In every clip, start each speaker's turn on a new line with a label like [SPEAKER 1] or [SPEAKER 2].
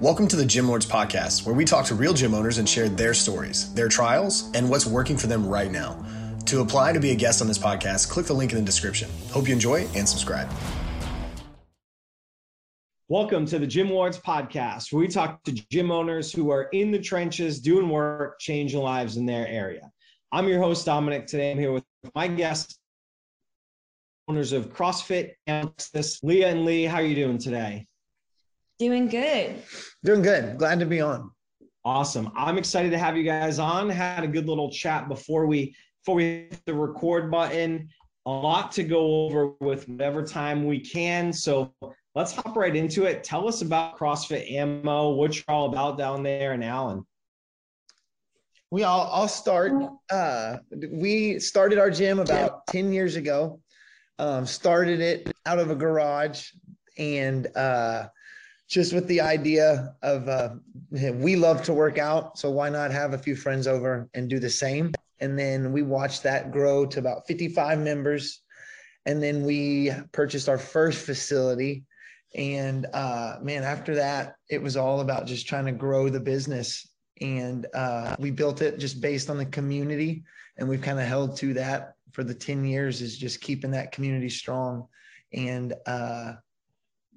[SPEAKER 1] Welcome to the Gym Lords Podcast, where we talk to real gym owners and share their stories, their trials, and what's working for them right now. To apply to be a guest on this podcast, click the link in the description. Hope you enjoy and subscribe.
[SPEAKER 2] Welcome to the Gym Lords Podcast, where we talk to gym owners who are in the trenches, doing work, changing lives in their area. I'm your host, Dominic. Today I'm here with my guests, owners of CrossFit Texas, Leah and Lee. How are you doing today?
[SPEAKER 3] Doing good.
[SPEAKER 4] Doing good. Glad to be on.
[SPEAKER 2] Awesome. I'm excited to have you guys on. Had a good little chat before we before we hit the record button. A lot to go over with whatever time we can. So let's hop right into it. Tell us about CrossFit Ammo, what you're all about down there in Allen.
[SPEAKER 4] We all I'll start. Uh, we started our gym about 10 years ago. Um, started it out of a garage and uh, just with the idea of uh, we love to work out, so why not have a few friends over and do the same? And then we watched that grow to about 55 members, and then we purchased our first facility. And uh, man, after that, it was all about just trying to grow the business. And uh, we built it just based on the community, and we've kind of held to that for the 10 years is just keeping that community strong. And uh,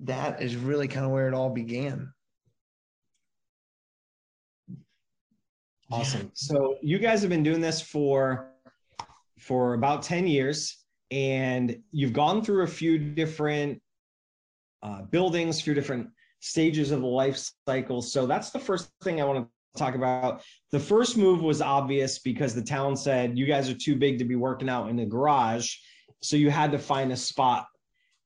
[SPEAKER 4] that is really kind of where it all began.
[SPEAKER 2] Awesome. So you guys have been doing this for for about 10 years and you've gone through a few different uh, buildings, a few different stages of the life cycle. So that's the first thing I want to talk about. The first move was obvious because the town said you guys are too big to be working out in the garage. So you had to find a spot.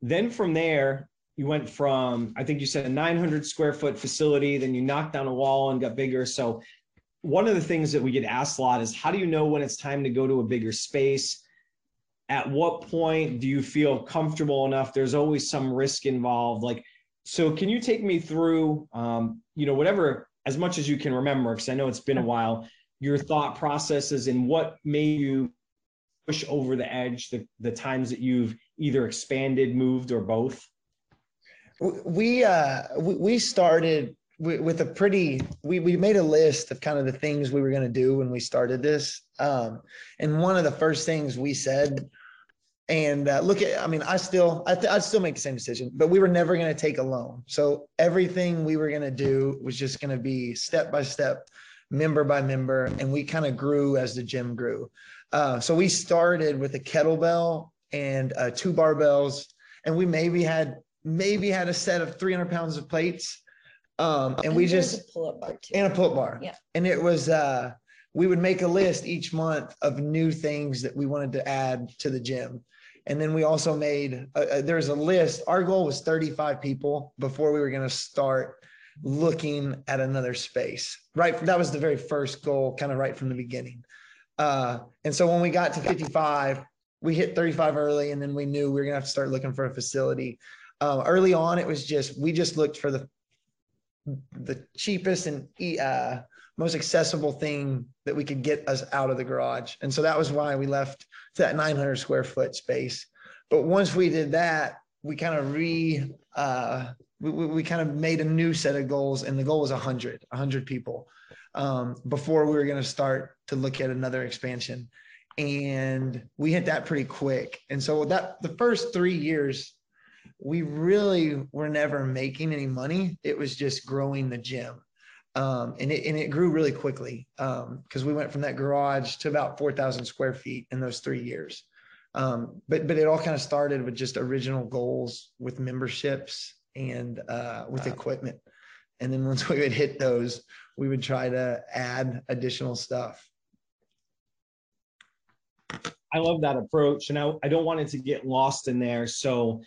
[SPEAKER 2] Then from there, you went from i think you said a 900 square foot facility then you knocked down a wall and got bigger. So one of the things that we get asked a lot is how do you know when it's time to go to a bigger space? At what point do you feel comfortable enough? There's always some risk involved. Like so can you take me through um, you know whatever as much as you can remember because i know it's been a while your thought processes and what made you push over the edge the, the times that you've either expanded moved or both
[SPEAKER 4] we uh we started with a pretty we, we made a list of kind of the things we were going to do when we started this um and one of the first things we said and uh, look at i mean i still I th- i'd still make the same decision but we were never going to take a loan. So everything we were going to do was just going to be step by step member by member and we kind of grew as the gym grew. Uh, so we started with a kettlebell and uh, two barbells and we maybe had maybe had a set of 300 pounds of plates. Um, and, we just
[SPEAKER 3] pull up bar too.
[SPEAKER 4] and a pull up bar.
[SPEAKER 3] Yeah.
[SPEAKER 4] And it was uh we would make a list each month of new things that we wanted to add to the gym. And then we also made uh, uh there's a list. Our goal was 35 people before we were going to start looking at another space. Right. That was the very first goal, kind of right from the beginning. Uh, and so when we got to 55, we hit 35 early, and then we knew we were gonna have to start looking for a facility. Um, early on, it was just we just looked for the the cheapest and uh, most accessible thing that we could get us out of the garage, and so that was why we left that 900 square foot space. But once we did that, we kind of re uh, we, we kind of made a new set of goals, and the goal was 100 100 people um, before we were going to start to look at another expansion. And we hit that pretty quick. And so that the first three years we really were never making any money. It was just growing the gym. Um, and it and it grew really quickly because um, we went from that garage to about four thousand square feet in those three years. Um, but but it all kind of started with just original goals with memberships and uh, with equipment, and then once we would hit those, we would try to add additional stuff.
[SPEAKER 2] I love that approach, and I, I don't want it to get lost in there. So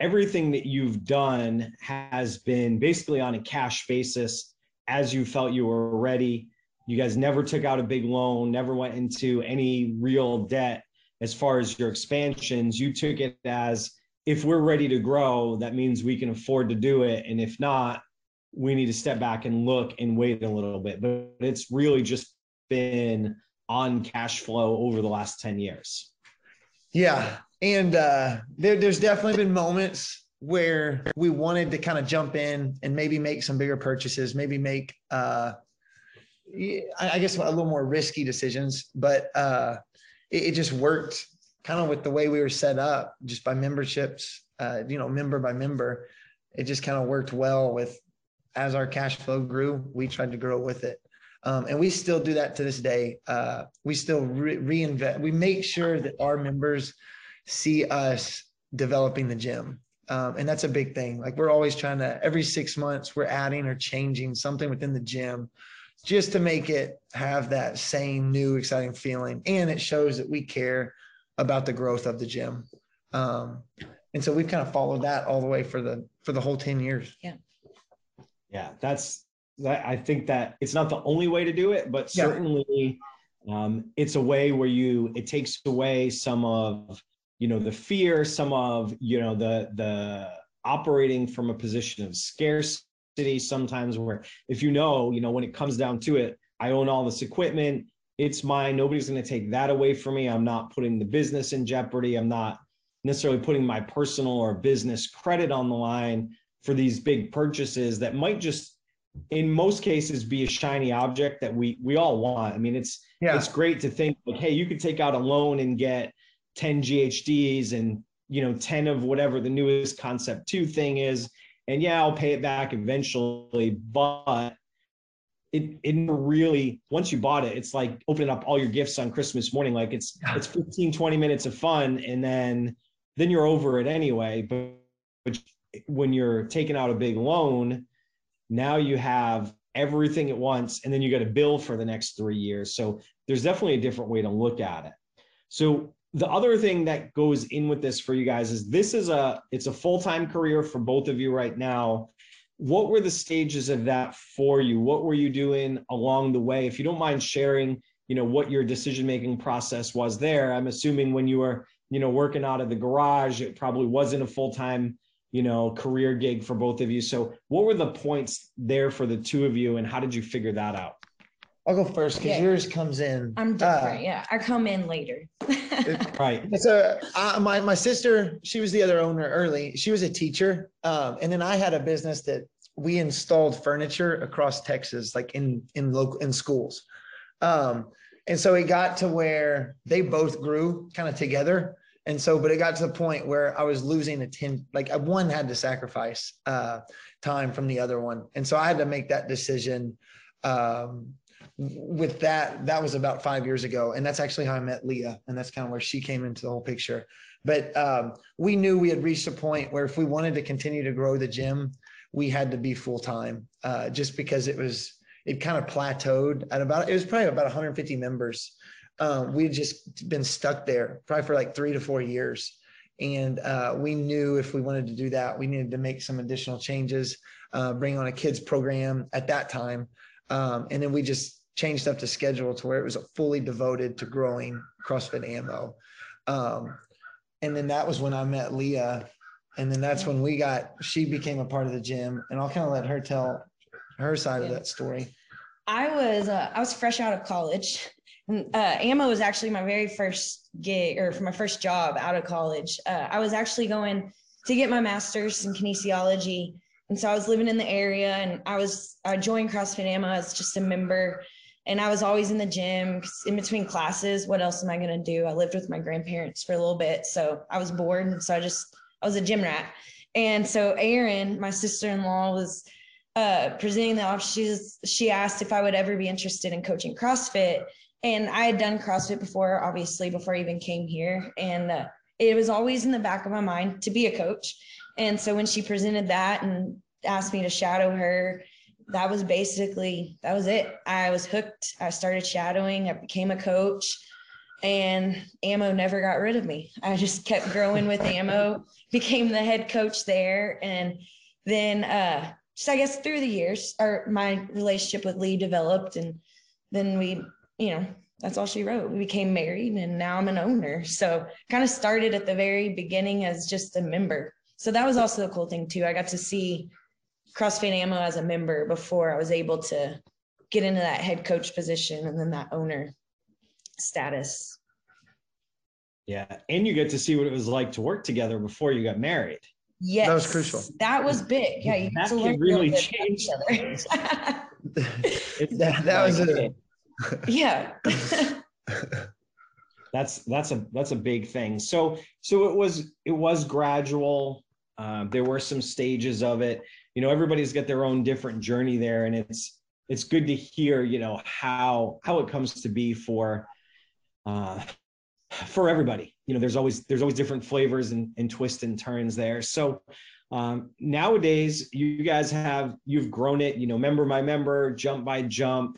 [SPEAKER 2] everything that you've done has been basically on a cash basis as you felt you were ready. You guys never took out a big loan, never went into any real debt as far as your expansions. You took it as if we're ready to grow, that means we can afford to do it. And if not, we need to step back and look and wait a little bit. But it's really just been on cash flow over the last 10 years.
[SPEAKER 4] Yeah and uh, there, there's definitely been moments where we wanted to kind of jump in and maybe make some bigger purchases, maybe make, uh, I guess a little more risky decisions, but uh, it, it just worked kind of with the way we were set up, just by memberships, uh, you know, member by member. It just kind of worked well with as our cash flow grew, we tried to grow with it. Um, and we still do that to this day. Uh, we still re- reinvest. We make sure that our members see us developing the gym. Um, and that's a big thing. Like we're always trying to, every six months, we're adding or changing something within the gym just to make it have that same new, exciting feeling. And it shows that we care about the growth of the gym. Um, and so we've kind of followed that all the way for the for the whole 10 years.
[SPEAKER 3] Yeah.
[SPEAKER 2] Yeah, that's that I think that it's not the only way to do it, but
[SPEAKER 4] Yeah.
[SPEAKER 2] certainly um, it's a way where you it takes away some of you know the fear, some of you know the the operating from a position of scarcity sometimes where if you know you know when it comes down to it i own all this equipment it's mine nobody's going to take that away from me i'm not putting the business in jeopardy i'm not necessarily putting my personal or business credit on the line for these big purchases that might just in most cases be a shiny object that we we all want i mean it's
[SPEAKER 4] Yeah.
[SPEAKER 2] it's great to think like hey you could take out a loan and get 10 ghds and you know 10 of whatever the newest concept 2 thing is. And yeah i'll pay it back eventually but it it really once you bought it it's like opening up all your gifts on christmas morning. Like it's it's 15 20 minutes of fun and then then you're over it anyway. But, but when you're taking out a big loan now you have everything at once and then you got a bill for the next three years. So there's definitely a different way to look at it. So the other thing that goes in with this for you guys is this is a it's a full-time career for both of you right now. What were the stages of that for you? What were you doing along the way? If you don't mind sharing you know what your decision making process was there. I'm assuming when you were you know working out of the garage it probably wasn't a full-time you know career gig for both of you. So what were the points there for the two of you and how did you figure that out
[SPEAKER 4] I'll go first because
[SPEAKER 3] Yeah.
[SPEAKER 4] yours comes in.
[SPEAKER 3] I'm
[SPEAKER 4] uh,
[SPEAKER 3] different. yeah. I come in later.
[SPEAKER 2] right
[SPEAKER 4] So uh, my my sister, she was the other owner early. She was a teacher, um, and then I had a business that we installed furniture across Texas, like in in local in schools. Um, and so it got to where they both grew kind of together. And so, but it got to the point where I was losing a 10, like I- one had to sacrifice uh, time from the other one. And so I had to make that decision. Um, with that, that was about five years ago. And that's actually how I met Leah. And that's kind of where she came into the whole picture. But um, we knew we had reached a point where if we wanted to continue to grow the gym, we had to be full time uh, just because it was, it kind of plateaued at about, it was probably about 150 members. Um, we had just been stuck there probably for like three to four years. And uh, we knew if we wanted to do that, we needed to make some additional changes, uh, bring on a kids program at that time. Um, and then we just changed up the schedule to where it was fully devoted to growing CrossFit ammo. Um, and then that was when I met Leah. And then that's when we got, she became a part of the gym. And I'll kind of let her tell her side of that story.
[SPEAKER 3] I was uh, I was fresh out of college. And, uh, ammo was actually my very first gig or for my first job out of college. Uh, I was actually going to get my master's in kinesiology, and so I was living in the area, and I was I joined CrossFit Ammo as just a member, and I was always in the gym in between classes. What else am I going to do? I lived with my grandparents for a little bit, so I was bored, so I just I was a gym rat. And so Erin, my sister-in-law, was uh, presenting the office. She's, she asked if I would ever be interested in coaching CrossFit. And I had done CrossFit before, obviously, before I even came here. And uh, it was always in the back of my mind to be a coach. And so when she presented that and asked me to shadow her, that was basically that was it. I was hooked. I started shadowing. I became a coach, and Ammo never got rid of me. I just kept growing with Ammo, became the head coach there, and then uh, just I guess through the years, our my relationship with Lee developed, and then we, you know, that's all she wrote. We became married, and now I'm an owner. So kind of started at the very beginning as just a member. So that was also a cool thing too. I got to see CrossFit Ammo as a member before I was able to get into that head coach position and then that owner status.
[SPEAKER 2] Yeah. And you get to see what it was like to work together before you got married.
[SPEAKER 3] Yes.
[SPEAKER 4] That was crucial.
[SPEAKER 3] That was big. Yeah. You
[SPEAKER 2] That
[SPEAKER 3] have
[SPEAKER 2] could really change
[SPEAKER 3] about each other.
[SPEAKER 2] It's
[SPEAKER 4] that, that was
[SPEAKER 2] like-
[SPEAKER 4] a,
[SPEAKER 3] yeah.
[SPEAKER 2] that's that's a that's a big thing so so it was it was gradual um, there were some stages of it you know everybody's got their own different journey there and it's it's good to hear you know how how it comes to be for uh for everybody. You know there's always there's always different flavors and, and twists and turns there. So um nowadays you guys have you've grown it you know member by member jump by jump.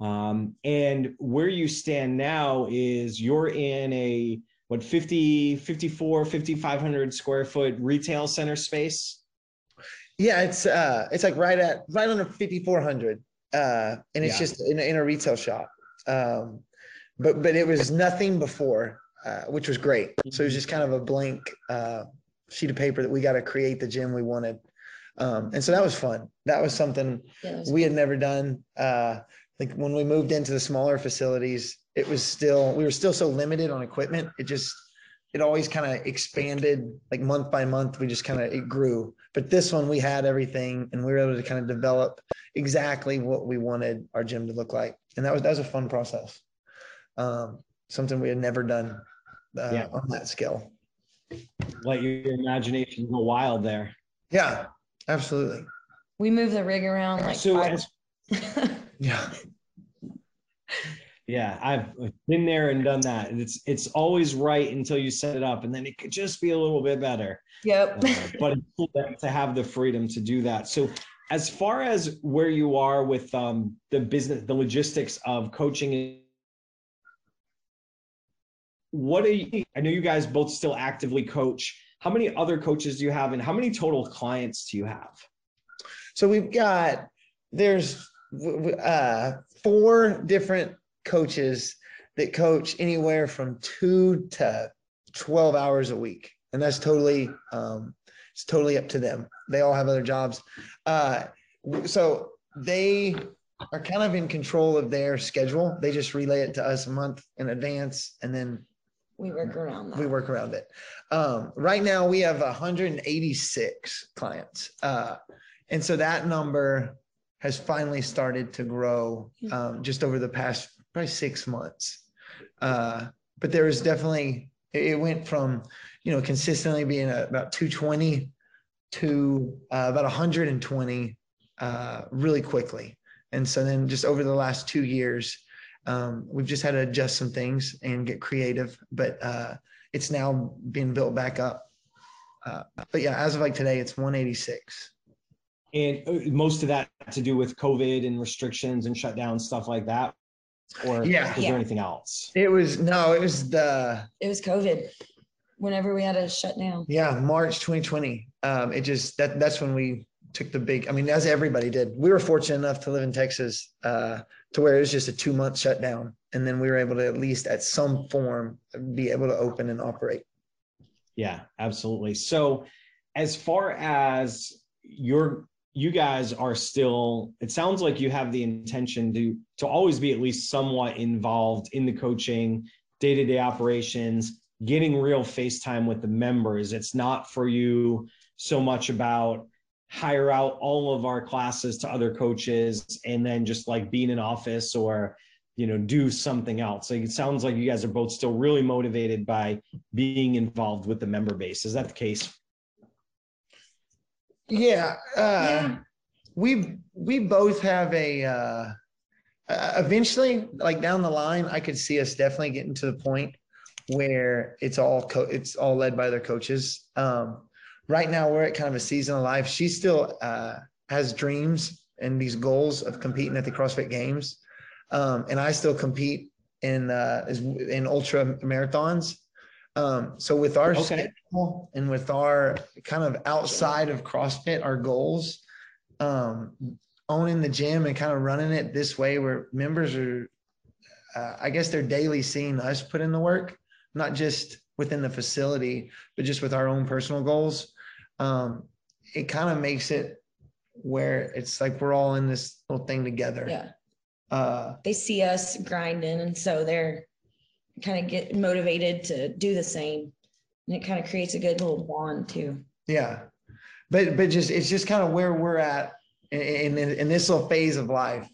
[SPEAKER 2] Um, and where you stand now is you're in a what 50 54 5500 square foot retail center space
[SPEAKER 4] yeah, it's uh, it's like right at right under fifty four hundred, uh, and it's
[SPEAKER 2] Yeah.
[SPEAKER 4] just in, a- in a retail shop. Um, but but it was nothing before, uh, which was great. So it was just kind of a blank uh, sheet of paper that we got to create the gym we wanted, um, and so that was fun. That was something
[SPEAKER 3] Yeah, that was
[SPEAKER 4] we had never done. Uh, like when we moved into the smaller facilities, it was still we were still so limited on equipment. It just it always kind of expanded like month by month. We just kind of it grew. But this one we had everything, and we were able to kind of develop exactly what we wanted our gym to look like, and that was that was a fun process. Um, something we had never done uh,
[SPEAKER 2] Yeah.
[SPEAKER 4] on that scale.
[SPEAKER 2] let your imagination go wild there
[SPEAKER 4] Yeah, absolutely.
[SPEAKER 3] we move the rig around like
[SPEAKER 2] so
[SPEAKER 4] Yeah,
[SPEAKER 2] yeah i've been there and done that and it's it's always right until you set it up and then it could just be a little bit better
[SPEAKER 3] yep.
[SPEAKER 2] Uh, but it's cool to- to have the freedom to do that. So, as far as where you are with um, the business, the logistics of coaching, what are you? I know you guys both still actively coach. How many other coaches do you have, and how many total clients do you have?
[SPEAKER 4] So we've got there's w- w- uh, four different coaches that coach anywhere from two to twelve hours a week, and that's totally um, it's totally up to them. They all have other jobs, uh, so they are kind of in control of their schedule. They just relay it to us a month in advance, and then
[SPEAKER 3] we work around that.
[SPEAKER 4] we work around it. Um, right now we have 186 clients. Uh, and so that number has finally started to grow um, just over the past probably six months. Uh, but there was definitely, it went from, you know, consistently being about 220 to uh, about 120 uh, really quickly. And so then just over the last two years, um, we've just had to adjust some things and get creative, but uh, it's now being built back up. Uh, but yeah, as of like today, it's 186.
[SPEAKER 2] And uh, most of that to do with COVID and restrictions and shutdown stuff like that, or
[SPEAKER 4] Yeah.
[SPEAKER 2] is
[SPEAKER 3] Yeah.
[SPEAKER 2] there anything else?
[SPEAKER 4] It was no, it was the
[SPEAKER 3] it was COVID. Whenever we had a shut down.
[SPEAKER 4] yeah March 2020. Um, it just that that's when we took the big. I mean, as everybody did, we were fortunate enough to live in Texas uh, to where it was just a two month shutdown, and then we were able to at least at some form be able to open and operate.
[SPEAKER 2] Yeah, absolutely. So, as far as your you guys are still it sounds like you have the intention to to always be at least somewhat involved in the coaching, day-to-day operations, getting real face time with the members. It's not for you so much about hire out all of our classes to other coaches and then just like be in an office or you know do something else. Like it sounds like you guys are both still really motivated by being involved with the member base. Is that the case
[SPEAKER 4] Yeah, uh,
[SPEAKER 3] Yeah.
[SPEAKER 4] we we both have a. Uh, uh, eventually, like down the line, I could see us definitely getting to the point where it's all co- it's all led by their coaches. Um, right now, we're at kind of a season of life. She still uh, has dreams and these goals of competing at the CrossFit Games, um, and I still compete in uh, in ultra marathons. Um, so with our
[SPEAKER 2] Okay.
[SPEAKER 4] schedule and with our kind of outside of CrossFit, our goals, um, owning the gym and kind of running it this way where members are, uh, I guess they're daily seeing us put in the work, not just within the facility, but just with our own personal goals. Um, it kind of makes it where it's like we're all in this little thing together.
[SPEAKER 3] Yeah.
[SPEAKER 4] Uh,
[SPEAKER 3] They see us grinding and so they're kind of get motivated to do the same. And it kind of creates a good little bond too.
[SPEAKER 4] Yeah. But but just it's just kind of where we're at in, in, in this little phase of life.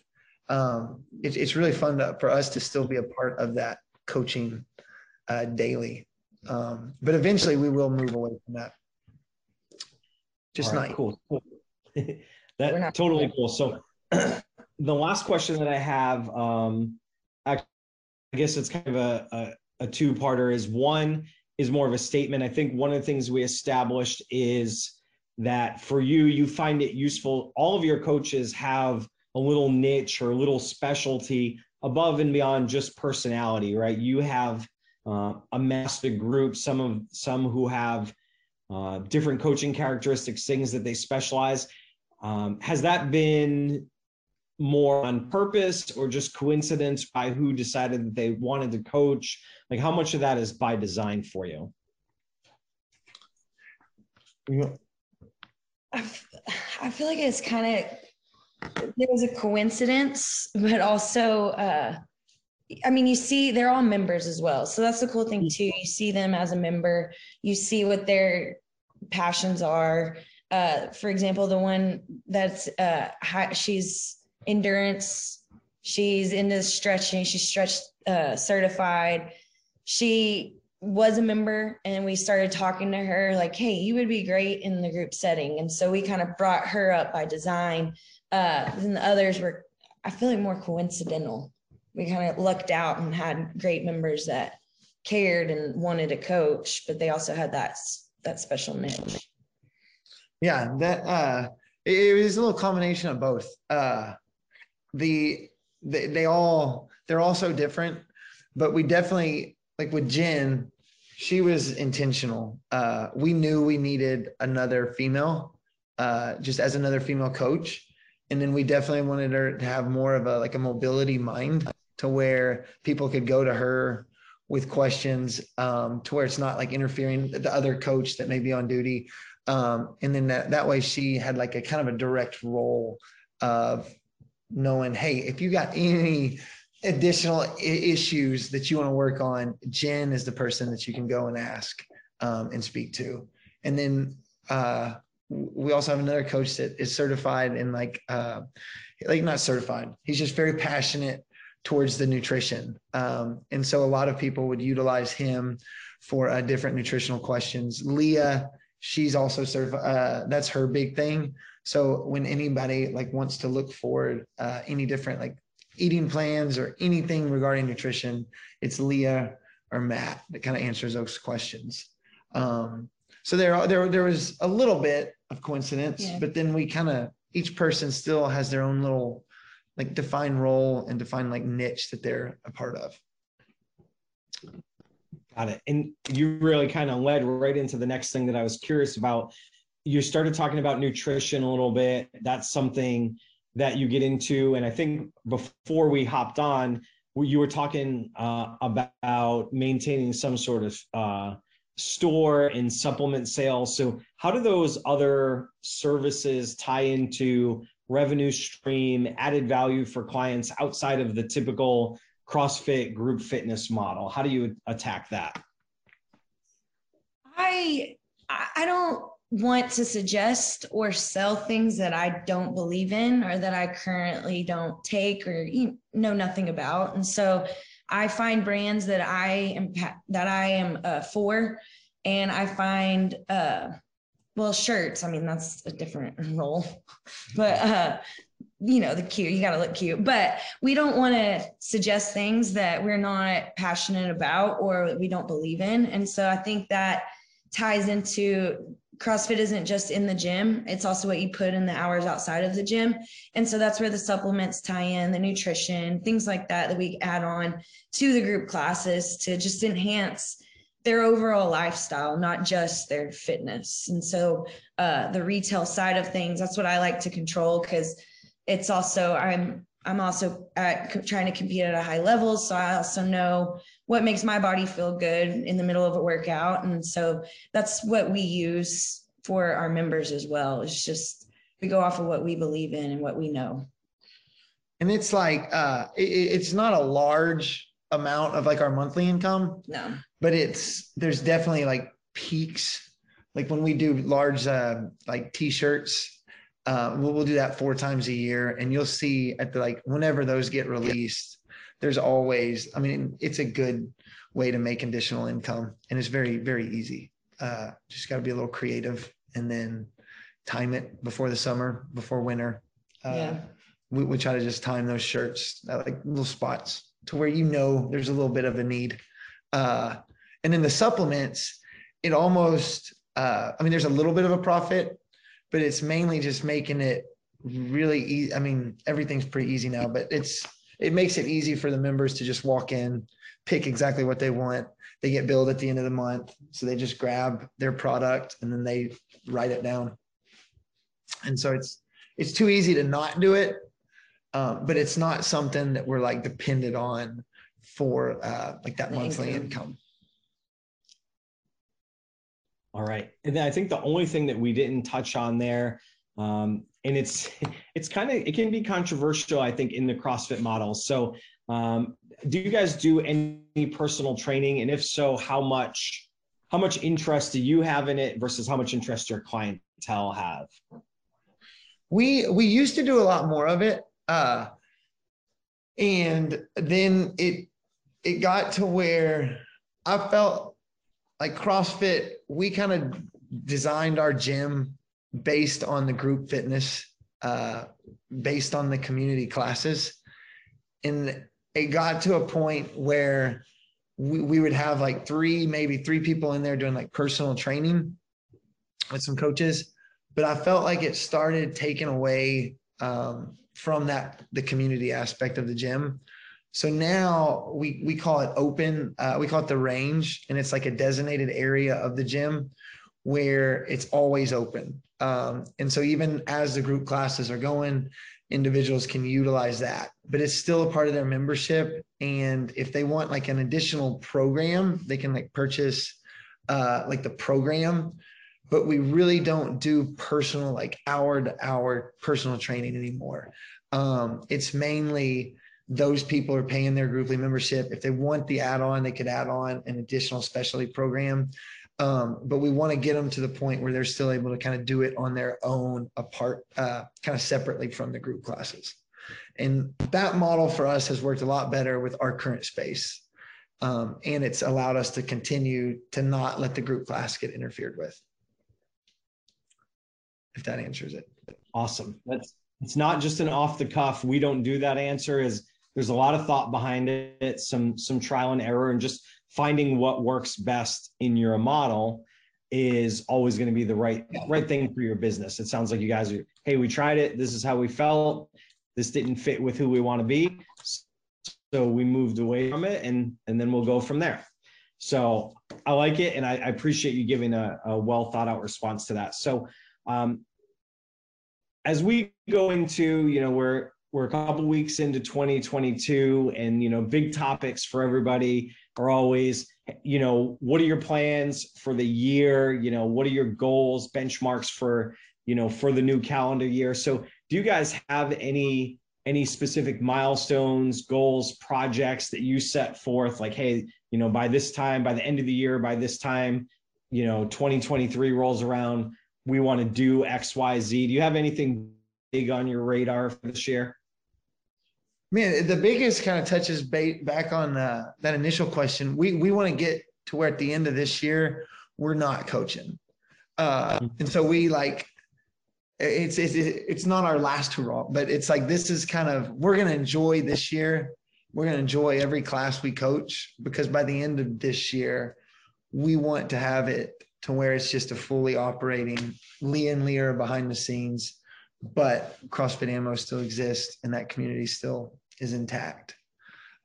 [SPEAKER 4] Um, it, it's really fun to, for us to still be a part of that coaching uh, daily. Um, but eventually we will move away from that. Just
[SPEAKER 2] All right,
[SPEAKER 4] not
[SPEAKER 2] cool. cool.
[SPEAKER 3] We're
[SPEAKER 2] that
[SPEAKER 3] not-
[SPEAKER 2] totally cool. So the last question that I have, um, I I guess it's kind of a, a, a two-parter is one is more of a statement. I think one of the things we established is that for you, you find it useful. All of your coaches have a little niche or a little specialty above and beyond just personality, right? You have uh, a group, some of some who have uh, different coaching characteristics, things that they specialize. Um, has that been more on purpose or just coincidence by who decided that they wanted to coach? Like, how much of that is by design for you?
[SPEAKER 3] I feel like it's kind of there was a coincidence, but also uh I mean you see they're all members as well. So that's the cool thing too. You see them as a member, you see what their passions are. Uh for example, the one that's uh high, she's endurance, she's into stretching, she's stretch uh certified. She was a member and we started talking to her like hey you would be great in the group setting and so we kind of brought her up by design uh and the others were i feel like more coincidental we kind of lucked out and had great members that cared and wanted to coach but they also had that that special niche
[SPEAKER 4] Yeah, that uh it, it was a little combination of both. Uh the they, they all they're all so different, but we definitely like with Jen, she was intentional. Uh we knew we needed another female, uh just as another female coach. And then we definitely wanted her to have more of a like a mobility mind to where people could go to her with questions um, to where it's not like interfering the other coach that may be on duty um, and then that, that way she had like a kind of a direct role of knowing hey if you got any additional issues that you want to work on jen is the person that you can go and ask um, and speak to. And then uh, we also have another coach that is certified in like uh, like not certified he's just very passionate towards the nutrition. Um, and so a lot of people would utilize him for uh, different nutritional questions. Leah she's also certified uh, that's her big thing so when anybody like wants to look forward uh, any different like eating plans or anything regarding nutrition it's leah or matt that kind of answers those questions um, so there there there was a little bit of coincidence
[SPEAKER 3] Yeah.
[SPEAKER 4] but then we kind of each person still has their own little like defined role and defined like niche that they're a part of
[SPEAKER 2] Got it. And you really kind of led right into the next thing that I was curious about. You started talking about nutrition a little bit. That's something that you get into. And I think before we hopped on, you were talking uh, about maintaining some sort of uh, store and supplement sales. So, how do those other services tie into revenue stream, added value for clients outside of the typical CrossFit group fitness model? How do you attack that?
[SPEAKER 3] I I I don't want to suggest or sell things that I don't believe in or that I currently don't take or know nothing about. And so I find brands that I am that I am uh, for, and I find uh, well shirts. I mean that's a different role, but uh, you know the cute. You got to look cute, but we don't want to suggest things that we're not passionate about or we don't believe in. And so I think that ties into CrossFit isn't just in the gym, it's also what you put in the hours outside of the gym. And so that's where the supplements tie in, the nutrition, things like that that we add on to the group classes to just enhance their overall lifestyle, not just their fitness. And so uh, the retail side of things, that's what I like to control because it's also I'm I'm also at, trying to compete at a high level, so I also know what makes my body feel good in the middle of a workout, and so that's what we use for our members as well. It's just we go off of what we believe in and what we know.
[SPEAKER 4] and it's like uh it, it's not a large amount of like our monthly income
[SPEAKER 3] No,
[SPEAKER 4] but it's there's definitely like peaks like when we do large uh, like t-shirts uh, we'll, we'll do that four times a year and you'll see at the like whenever those get released there's always i mean it's a good way to make additional income and it's very very easy. Uh, just got to be a little creative and then time it before the summer before winter. Uh,
[SPEAKER 3] Yeah.
[SPEAKER 4] we, we try to just time those shirts at like little spots to where you know there's a little bit of a need. Uh, and then the supplements it almost uh, i mean there's a little bit of a profit but it's mainly just making it really easy i mean everything's pretty easy now but it's it makes it easy for the members to just walk in pick exactly what they want they get billed at the end of the month so they just grab their product and then they write it down and so it's it's too easy to not do it um, but it's not something that we're like dependent on for uh, like that monthly
[SPEAKER 3] income.
[SPEAKER 2] All right. And then I think the only thing that we didn't touch on there, um, and it's it's kind of it can be controversial, I think, in the CrossFit model. So um, do you guys do any personal training? And if so, how much how much interest do you have in it versus how much interest your clientele have?
[SPEAKER 4] we we used to do a lot more of it uh and then it it got to where i felt like crossfit we kind of designed our gym based on the group fitness uh based on the community classes and it got to a point where we, we would have like three maybe three people in there doing like personal training with some coaches but I felt like it started taking away um, from that the community aspect of the gym. So now we we call it open. Uh, we call it the range, and it's like a designated area of the gym where it's always open. Um, and so even as the group classes are going, individuals can utilize that. But it's still a part of their membership. And if they want like an additional program, they can like purchase uh, like the program but we really don't do personal like hour to hour personal training anymore um, it's mainly those people are paying their grouply membership if they want the add-on they could add on an additional specialty program um, but we want to get them to the point where they're still able to kind of do it on their own apart uh, kind of separately from the group classes and that model for us has worked a lot better with our current space um, and it's allowed us to continue to not let the group class get interfered with if that answers it.
[SPEAKER 2] Awesome. That's it's not just an off the cuff. We don't do that answer. Is there's a lot of thought behind it, some some trial and error, and just finding what works best in your model is always going to be the right right thing for your business. It sounds like you guys are, hey, we tried it. This is how we felt. This didn't fit with who we want to be. So we moved away from it and and then we'll go from there. So I like it and I, I appreciate you giving a, a well thought out response to that. So um, as we go into, you know, we're we're a couple weeks into 2022, and you know, big topics for everybody are always, you know, what are your plans for the year? You know, what are your goals, benchmarks for, you know, for the new calendar year? So, do you guys have any any specific milestones, goals, projects that you set forth? Like, hey, you know, by this time, by the end of the year, by this time, you know, 2023 rolls around we want to do X, Y, Z. Do you have anything big on your radar for this year?
[SPEAKER 4] Man, the biggest kind of touches back on uh, that initial question. We we want to get to where at the end of this year we're not coaching, uh, and so we like it's it's it's not our last hurrah, but it's like this is kind of we're gonna enjoy this year. We're gonna enjoy every class we coach because by the end of this year, we want to have it to where it's just a fully operating Lee and Leah behind the scenes, but CrossFit Ammo still exists and that community still is intact.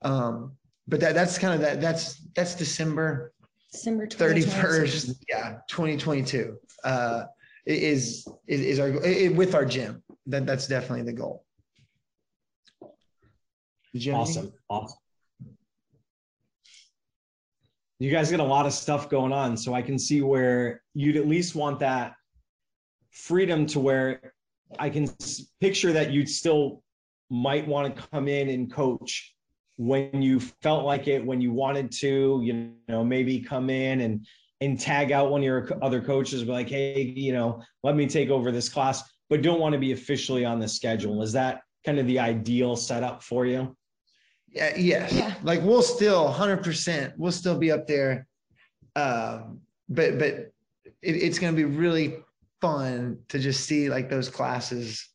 [SPEAKER 4] Um, but that that's kind of that that's that's December
[SPEAKER 3] December
[SPEAKER 4] 31st, yeah, 2022. Uh is is, is our it, with our gym. That that's definitely the goal. Did you have anything?
[SPEAKER 2] Awesome. Awesome. You guys got a lot of stuff going on. So I can see where you'd at least want that freedom to where I can s- picture that you'd still might want to come in and coach when you felt like it, when you wanted to, you know, maybe come in and and tag out one of your other coaches, be like, hey, you know, let me take over this class, but don't want to be officially on the schedule. Is that kind of the ideal setup for you?
[SPEAKER 4] Yeah, yes.
[SPEAKER 3] Yeah.
[SPEAKER 4] Like we'll still 100%, we'll still be up there. Um, but but it, it's going to be really fun to just see like those classes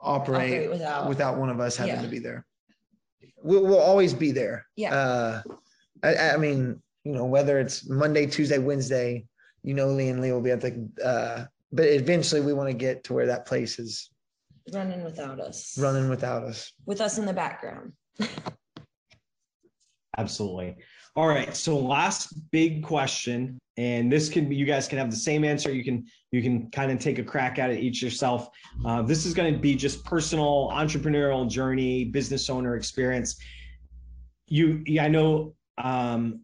[SPEAKER 4] operate,
[SPEAKER 3] operate without-
[SPEAKER 4] without one of us having
[SPEAKER 3] Yeah.
[SPEAKER 4] to be there. We'll, we'll always be there.
[SPEAKER 3] Yeah.
[SPEAKER 4] Uh, I, I mean, you know, whether it's Monday, Tuesday, Wednesday, you know, Lee and Lee will be at the, uh, but eventually we want to get to where that place is
[SPEAKER 3] running without us.
[SPEAKER 4] running without us.
[SPEAKER 3] with us in the background.
[SPEAKER 2] Absolutely. All right. So last big question, and this can be you guys can have the same answer. You can you can kind of take a crack at it each yourself. Uh, this is going to be just personal entrepreneurial journey, business owner experience. You, I know um,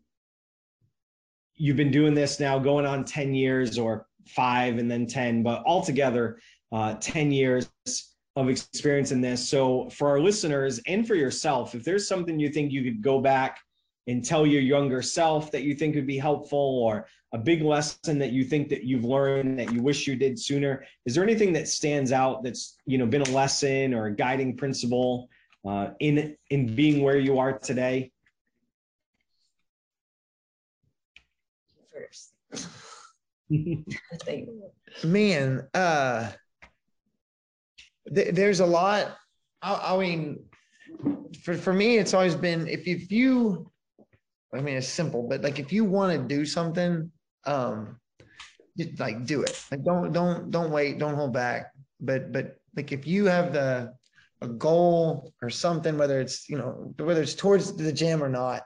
[SPEAKER 2] you've been doing this now going on 10 years or five and then 10, but altogether uh, 10 years of experience in this. So for our listeners and for yourself, if there's something you think you could go back and tell your younger self that you think would be helpful or a big lesson that you think that you've learned that you wish you did sooner, is there anything that stands out that's, you know, been a lesson or a guiding principle uh, in, in being where you are today?
[SPEAKER 3] First,
[SPEAKER 4] man uh th- there's a lot. I, I mean for for me it's always been if if you i mean it's simple but like if you want to do something um just like do it like don't don't don't wait don't hold back but but like if you have the a goal or something whether it's you know whether it's towards the gym or not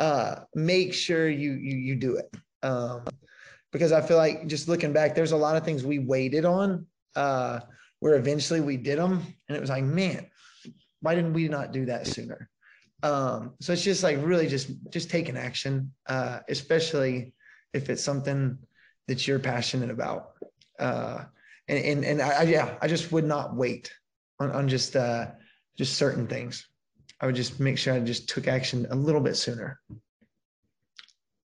[SPEAKER 4] uh make sure you you you do it um because I feel like just looking back, there's a lot of things we waited on uh, where eventually we did them. And it was like, man, why didn't we not do that sooner? Um, so it's just like really just just taking action, uh, especially if it's something that you're passionate about. Uh, and and, and I, yeah, I just would not wait on, on just uh, just certain things. I would just make sure I just took action a little bit sooner.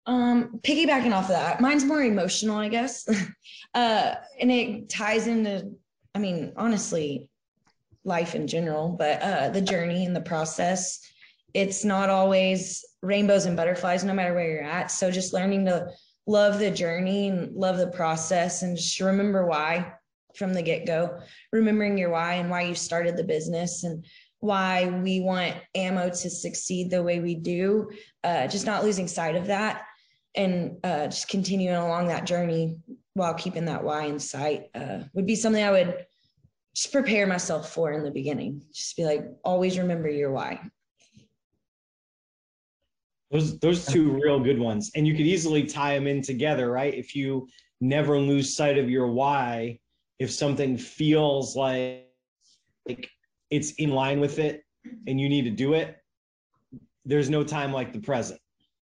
[SPEAKER 3] Um, piggybacking off of that, mine's more emotional, I guess. uh, and it ties into, I mean, honestly, life in general, but uh, the journey and the process. It's not always rainbows and butterflies, no matter where you're at. So just learning to love the journey and love the process and just remember why from the get go, remembering your why and why you started the business and why we want ammo to succeed the way we do. Uh, just not losing sight of that and uh, just continuing along that journey while keeping that why in sight uh, would be something I would just prepare myself for in the beginning. Just be like, always remember your why.
[SPEAKER 2] Those those two real good ones, and you could easily tie them in together, right? If you never lose sight of your why, if something feels like, like it's in line with it, and you need to do it, there's no time like the present.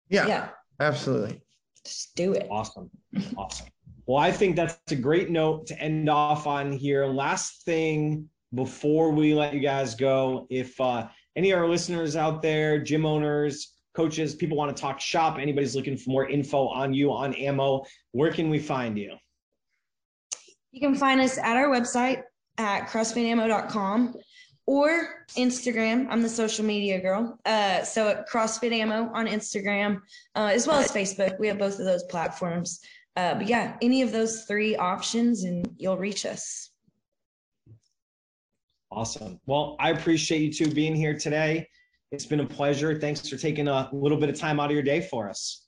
[SPEAKER 4] Yeah,
[SPEAKER 3] Yeah,
[SPEAKER 4] absolutely.
[SPEAKER 3] just do it.
[SPEAKER 2] Awesome, awesome. Well, I think that's a great note to end off on here. Last thing before we let you guys go, if uh, any of our listeners out there, gym owners, coaches, people want to talk shop, anybody's looking for more info on you, on ammo, where can we find you?
[SPEAKER 3] You can find us at our website at crossfitammo.com or Instagram. I'm the social media girl. Uh, so at CrossFit Ammo on Instagram, uh, as well as Facebook. We have both of those platforms. Uh, but yeah, any of those three options and you'll reach us.
[SPEAKER 2] Awesome. Well, I appreciate you two being here today. It's been a pleasure. Thanks for taking a little bit of time out of your day for us.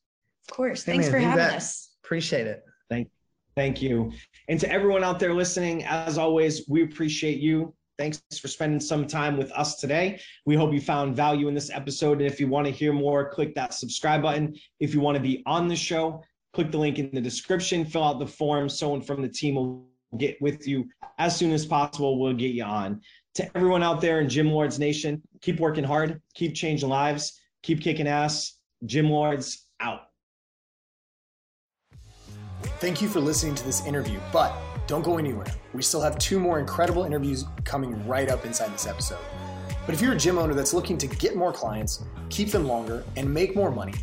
[SPEAKER 3] Of course.
[SPEAKER 4] Hey,
[SPEAKER 3] Thanks
[SPEAKER 4] man,
[SPEAKER 3] for having
[SPEAKER 4] bet.
[SPEAKER 3] us.
[SPEAKER 4] Appreciate it.
[SPEAKER 2] Thank Thank you. And to everyone out there listening, as always, we appreciate you. Thanks for spending some time with us today. We hope you found value in this episode. And if you want to hear more, click that subscribe button. If you want to be on the show, click the link in the description, fill out the form. Someone from the team will get with you as soon as possible. We'll get you on. To everyone out there in Gym Lords Nation, keep working hard, keep changing lives, keep kicking ass. Gym Lords out.
[SPEAKER 1] Thank you for listening to this interview, but don't go anywhere. We still have two more incredible interviews coming right up inside this episode. But if you're a gym owner that's looking to get more clients, keep them longer, and make more money,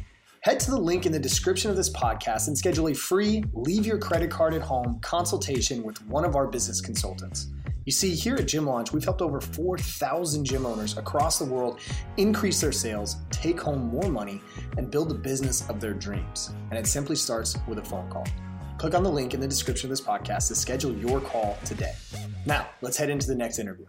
[SPEAKER 1] Head to the link in the description of this podcast and schedule a free Leave Your Credit Card at Home consultation with one of our business consultants. You see, here at Gym Launch, we've helped over 4,000 gym owners across the world increase their sales, take home more money, and build the business of their dreams. And it simply starts with a phone call. Click on the link in the description of this podcast to schedule your call today. Now, let's head into the next interview.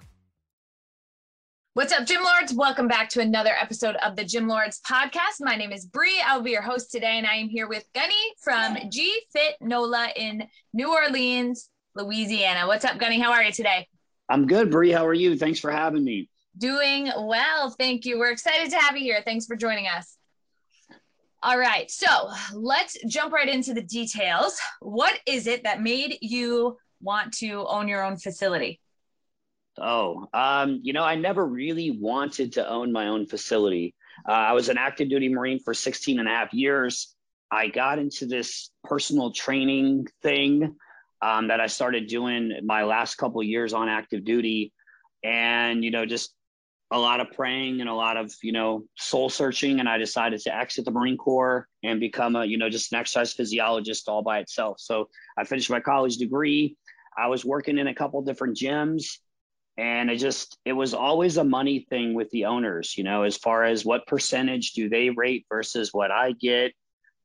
[SPEAKER 5] What's up, Gym Lords? Welcome back to another episode of the Gym Lords podcast. My name is Bree. I'll be your host today, and I am here with Gunny from G Fit NOLA in New Orleans, Louisiana. What's up, Gunny? How are you today?
[SPEAKER 6] I'm good, Bree. How are you? Thanks for having me.
[SPEAKER 5] Doing well. Thank you. We're excited to have you here. Thanks for joining us. All right. So let's jump right into the details. What is it that made you want to own your own facility?
[SPEAKER 6] Oh, um, you know, I never really wanted to own my own facility. Uh, I was an active duty Marine for 16 and a half years. I got into this personal training thing um, that I started doing my last couple years on active duty, and you know, just a lot of praying and a lot of you know soul searching. And I decided to exit the Marine Corps and become a you know just an exercise physiologist all by itself. So I finished my college degree. I was working in a couple different gyms and it just it was always a money thing with the owners you know as far as what percentage do they rate versus what i get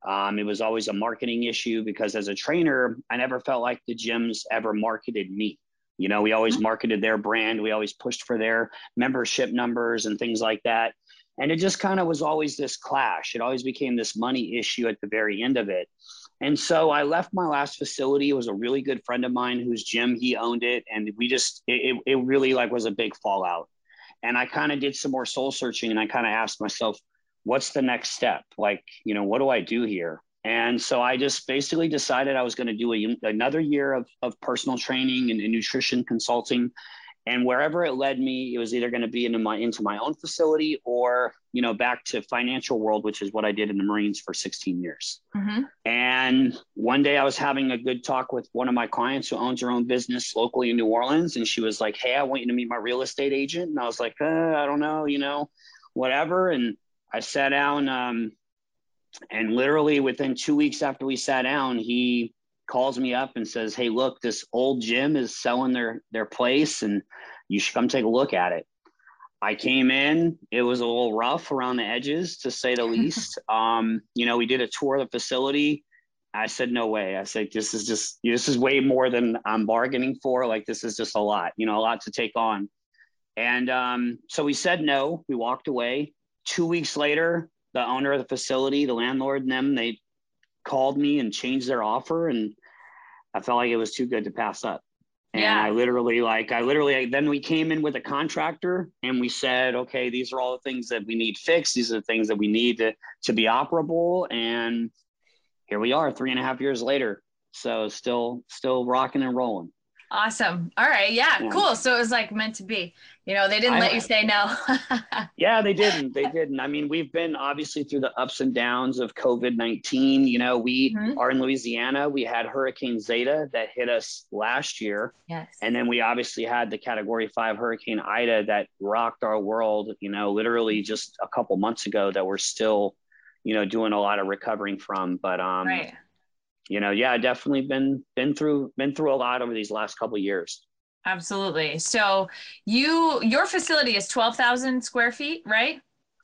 [SPEAKER 6] um, it was always a marketing issue because as a trainer, I never felt like the gyms ever marketed me. You know, we always mm-hmm. marketed their brand, we always pushed for their membership numbers and things like that. And it just kind of was always this clash. It always became this money issue at the very end of it. And so I left my last facility. It was a really good friend of mine whose gym he owned it. And we just, it, it really like was a big fallout. And I kind of did some more soul searching and I kind of asked myself, what's the next step? Like, you know, what do I do here? And so I just basically decided I was going to do a, another year of, of personal training and, and, nutrition consulting. And wherever it led me, it was either going to be into my into my own facility or you know back to financial world, which is what I did in the Marines for 16 years. Mm-hmm. And one day I was having a good talk with one of my clients who owns her own business locally in New Orleans, and she was like, "Hey, I want you to meet my real estate agent." And I was like, uh, "I don't know, you know, whatever." And I sat down, um, and literally within two weeks after we sat down, he calls me up and says, "Hey, look, this old gym is selling their their place, and you should come take a look at it." I came in. It was a little rough around the edges, to say the least. um, you know, we did a tour of the facility. I said, "No way." I said, "This is just this is way more than I'm bargaining for. Like this is just a lot. You know, a lot to take on." And um, so we said no. We walked away. Two weeks later, the owner of the facility, the landlord, and them, they called me and changed their offer. And I felt like it was too good to pass up. And yeah. I literally, like, I literally, then we came in with a contractor and we said, okay, these are all the things that we need fixed. These are the things that we need to, to be operable. And here we are three and a half years later. So still, still rocking and rolling.
[SPEAKER 5] Awesome. All right. Yeah, yeah, Cool. So it was like meant to be. You know, they didn't I, let you say no.
[SPEAKER 6] yeah, they didn't. They didn't. I mean, we've been obviously through the ups and downs of COVID 19. You know, we mm-hmm. are in Louisiana. We had Hurricane Zeta that hit us last year.
[SPEAKER 5] Yes.
[SPEAKER 6] And then we obviously had the category five Hurricane Ida that rocked our world, you know, literally just a couple months ago that we're still, you know, doing a lot of recovering from. But, um, right you know, yeah, definitely been been through been through a lot over these last couple years.
[SPEAKER 5] Absolutely. So you your facility is twelve thousand square feet, right?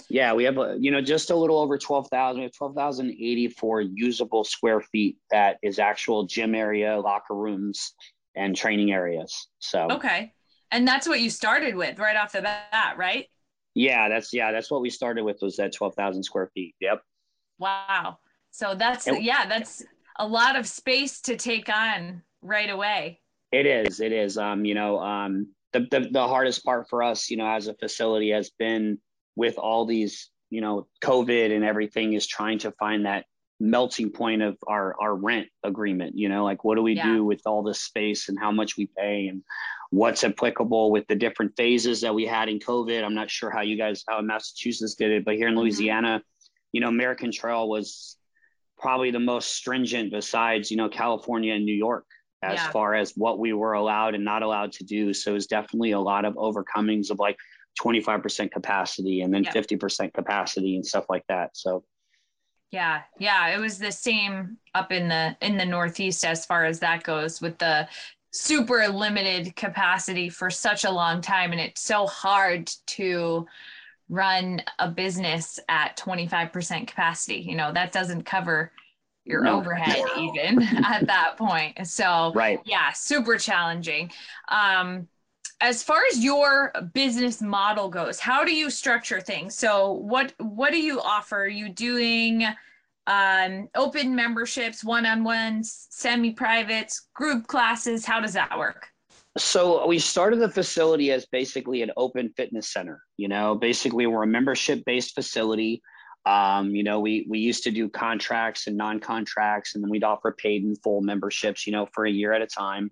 [SPEAKER 6] Yeah, we have a, you know just a little over twelve thousand. We have twelve thousand eighty four usable square feet. That is actual gym area, locker rooms, and training areas. So
[SPEAKER 5] okay, and that's what you started with right off the bat, right?
[SPEAKER 6] Yeah, that's yeah, that's what we started with was that twelve thousand square feet. Yep.
[SPEAKER 5] Wow. So that's yeah, that's a lot of space to take on right away.
[SPEAKER 6] It is. It is. Um, you know, um, the, the the hardest part for us, you know, as a facility has been with all these, you know, COVID and everything is trying to find that melting point of our our rent agreement. You know, like what do we yeah. do with all this space and how much we pay and what's applicable with the different phases that we had in COVID. I'm not sure how you guys how Massachusetts did it, but here in mm-hmm. Louisiana, mm-hmm. you know, American Trail was probably the most stringent besides you know California and New York as yeah. far as what we were allowed and not allowed to do. So it's definitely a lot of overcomings of like 25% capacity and then yeah. 50% capacity and stuff like that. So
[SPEAKER 5] Yeah, yeah, it was the same up in the in the Northeast as far as that goes with the super limited capacity for such a long time and it's so hard to run a business at 25% capacity. You know, that doesn't cover your no. overhead even at that point. So,
[SPEAKER 6] right.
[SPEAKER 5] yeah, super challenging. Um, as far as your business model goes, how do you structure things? So, what what do you offer? Are you doing um, open memberships, one-on-ones, semi-privates, group classes? How does that work?
[SPEAKER 6] So we started the facility as basically an open fitness center. You know, basically we're a membership-based facility. Um, you know, we we used to do contracts and non-contracts, and then we'd offer paid and full memberships. You know, for a year at a time.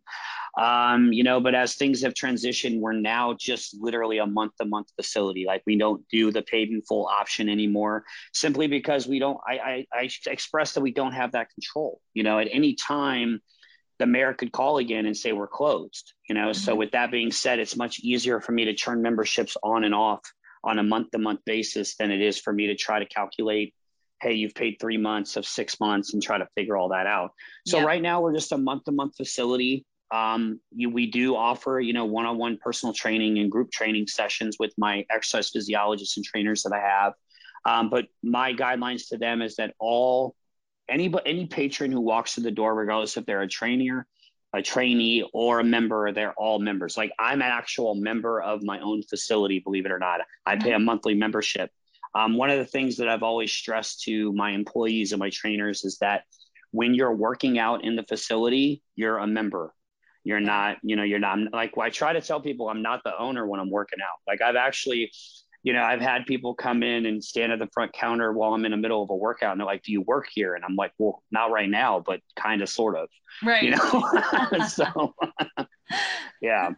[SPEAKER 6] Um, you know, but as things have transitioned, we're now just literally a month-to-month facility. Like we don't do the paid and full option anymore, simply because we don't. I I, I express that we don't have that control. You know, at any time the mayor could call again and say we're closed you know mm-hmm. so with that being said it's much easier for me to turn memberships on and off on a month to month basis than it is for me to try to calculate hey you've paid three months of six months and try to figure all that out so yeah. right now we're just a month to month facility um, you, we do offer you know one-on-one personal training and group training sessions with my exercise physiologists and trainers that i have um, but my guidelines to them is that all any any patron who walks through the door, regardless if they're a trainer, a trainee, or a member, they're all members. Like I'm an actual member of my own facility, believe it or not. I pay a monthly membership. Um, one of the things that I've always stressed to my employees and my trainers is that when you're working out in the facility, you're a member. You're not, you know, you're not like well, I try to tell people I'm not the owner when I'm working out. Like I've actually you know, I've had people come in and stand at the front counter while I'm in the middle of a workout and they're like, Do you work here? And I'm like, Well, not right now, but kind of sort of.
[SPEAKER 5] Right.
[SPEAKER 6] You know? so yeah.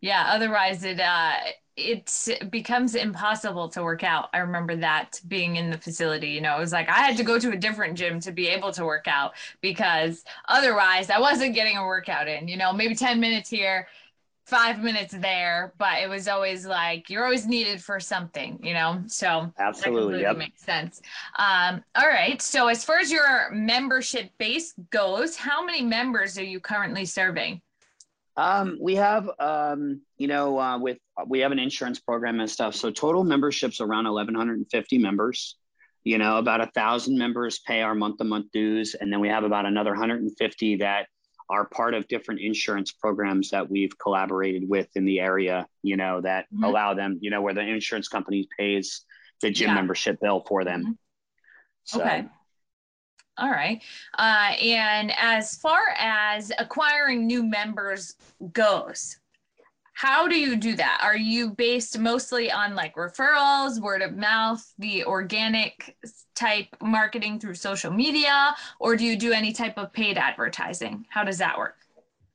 [SPEAKER 5] Yeah. Otherwise it uh it becomes impossible to work out. I remember that being in the facility, you know, it was like I had to go to a different gym to be able to work out because otherwise I wasn't getting a workout in, you know, maybe 10 minutes here, five minutes there, but it was always like you're always needed for something, you know. So
[SPEAKER 6] absolutely,
[SPEAKER 5] that yep. makes sense. Um, all right. So as far as your membership base goes, how many members are you currently serving?
[SPEAKER 6] Um, we have, um, you know, uh, with we have an insurance program and stuff. So total memberships around 1,150 members. You know, about a thousand members pay our month-to-month dues, and then we have about another 150 that are part of different insurance programs that we've collaborated with in the area, you know, that mm-hmm. allow them, you know, where the insurance company pays the gym yeah. membership bill for them. Mm-hmm.
[SPEAKER 5] So. Okay. All right. Uh, and as far as acquiring new members goes, how do you do that? Are you based mostly on like referrals, word of mouth, the organic type marketing through social media, or do you do any type of paid advertising? How does that work?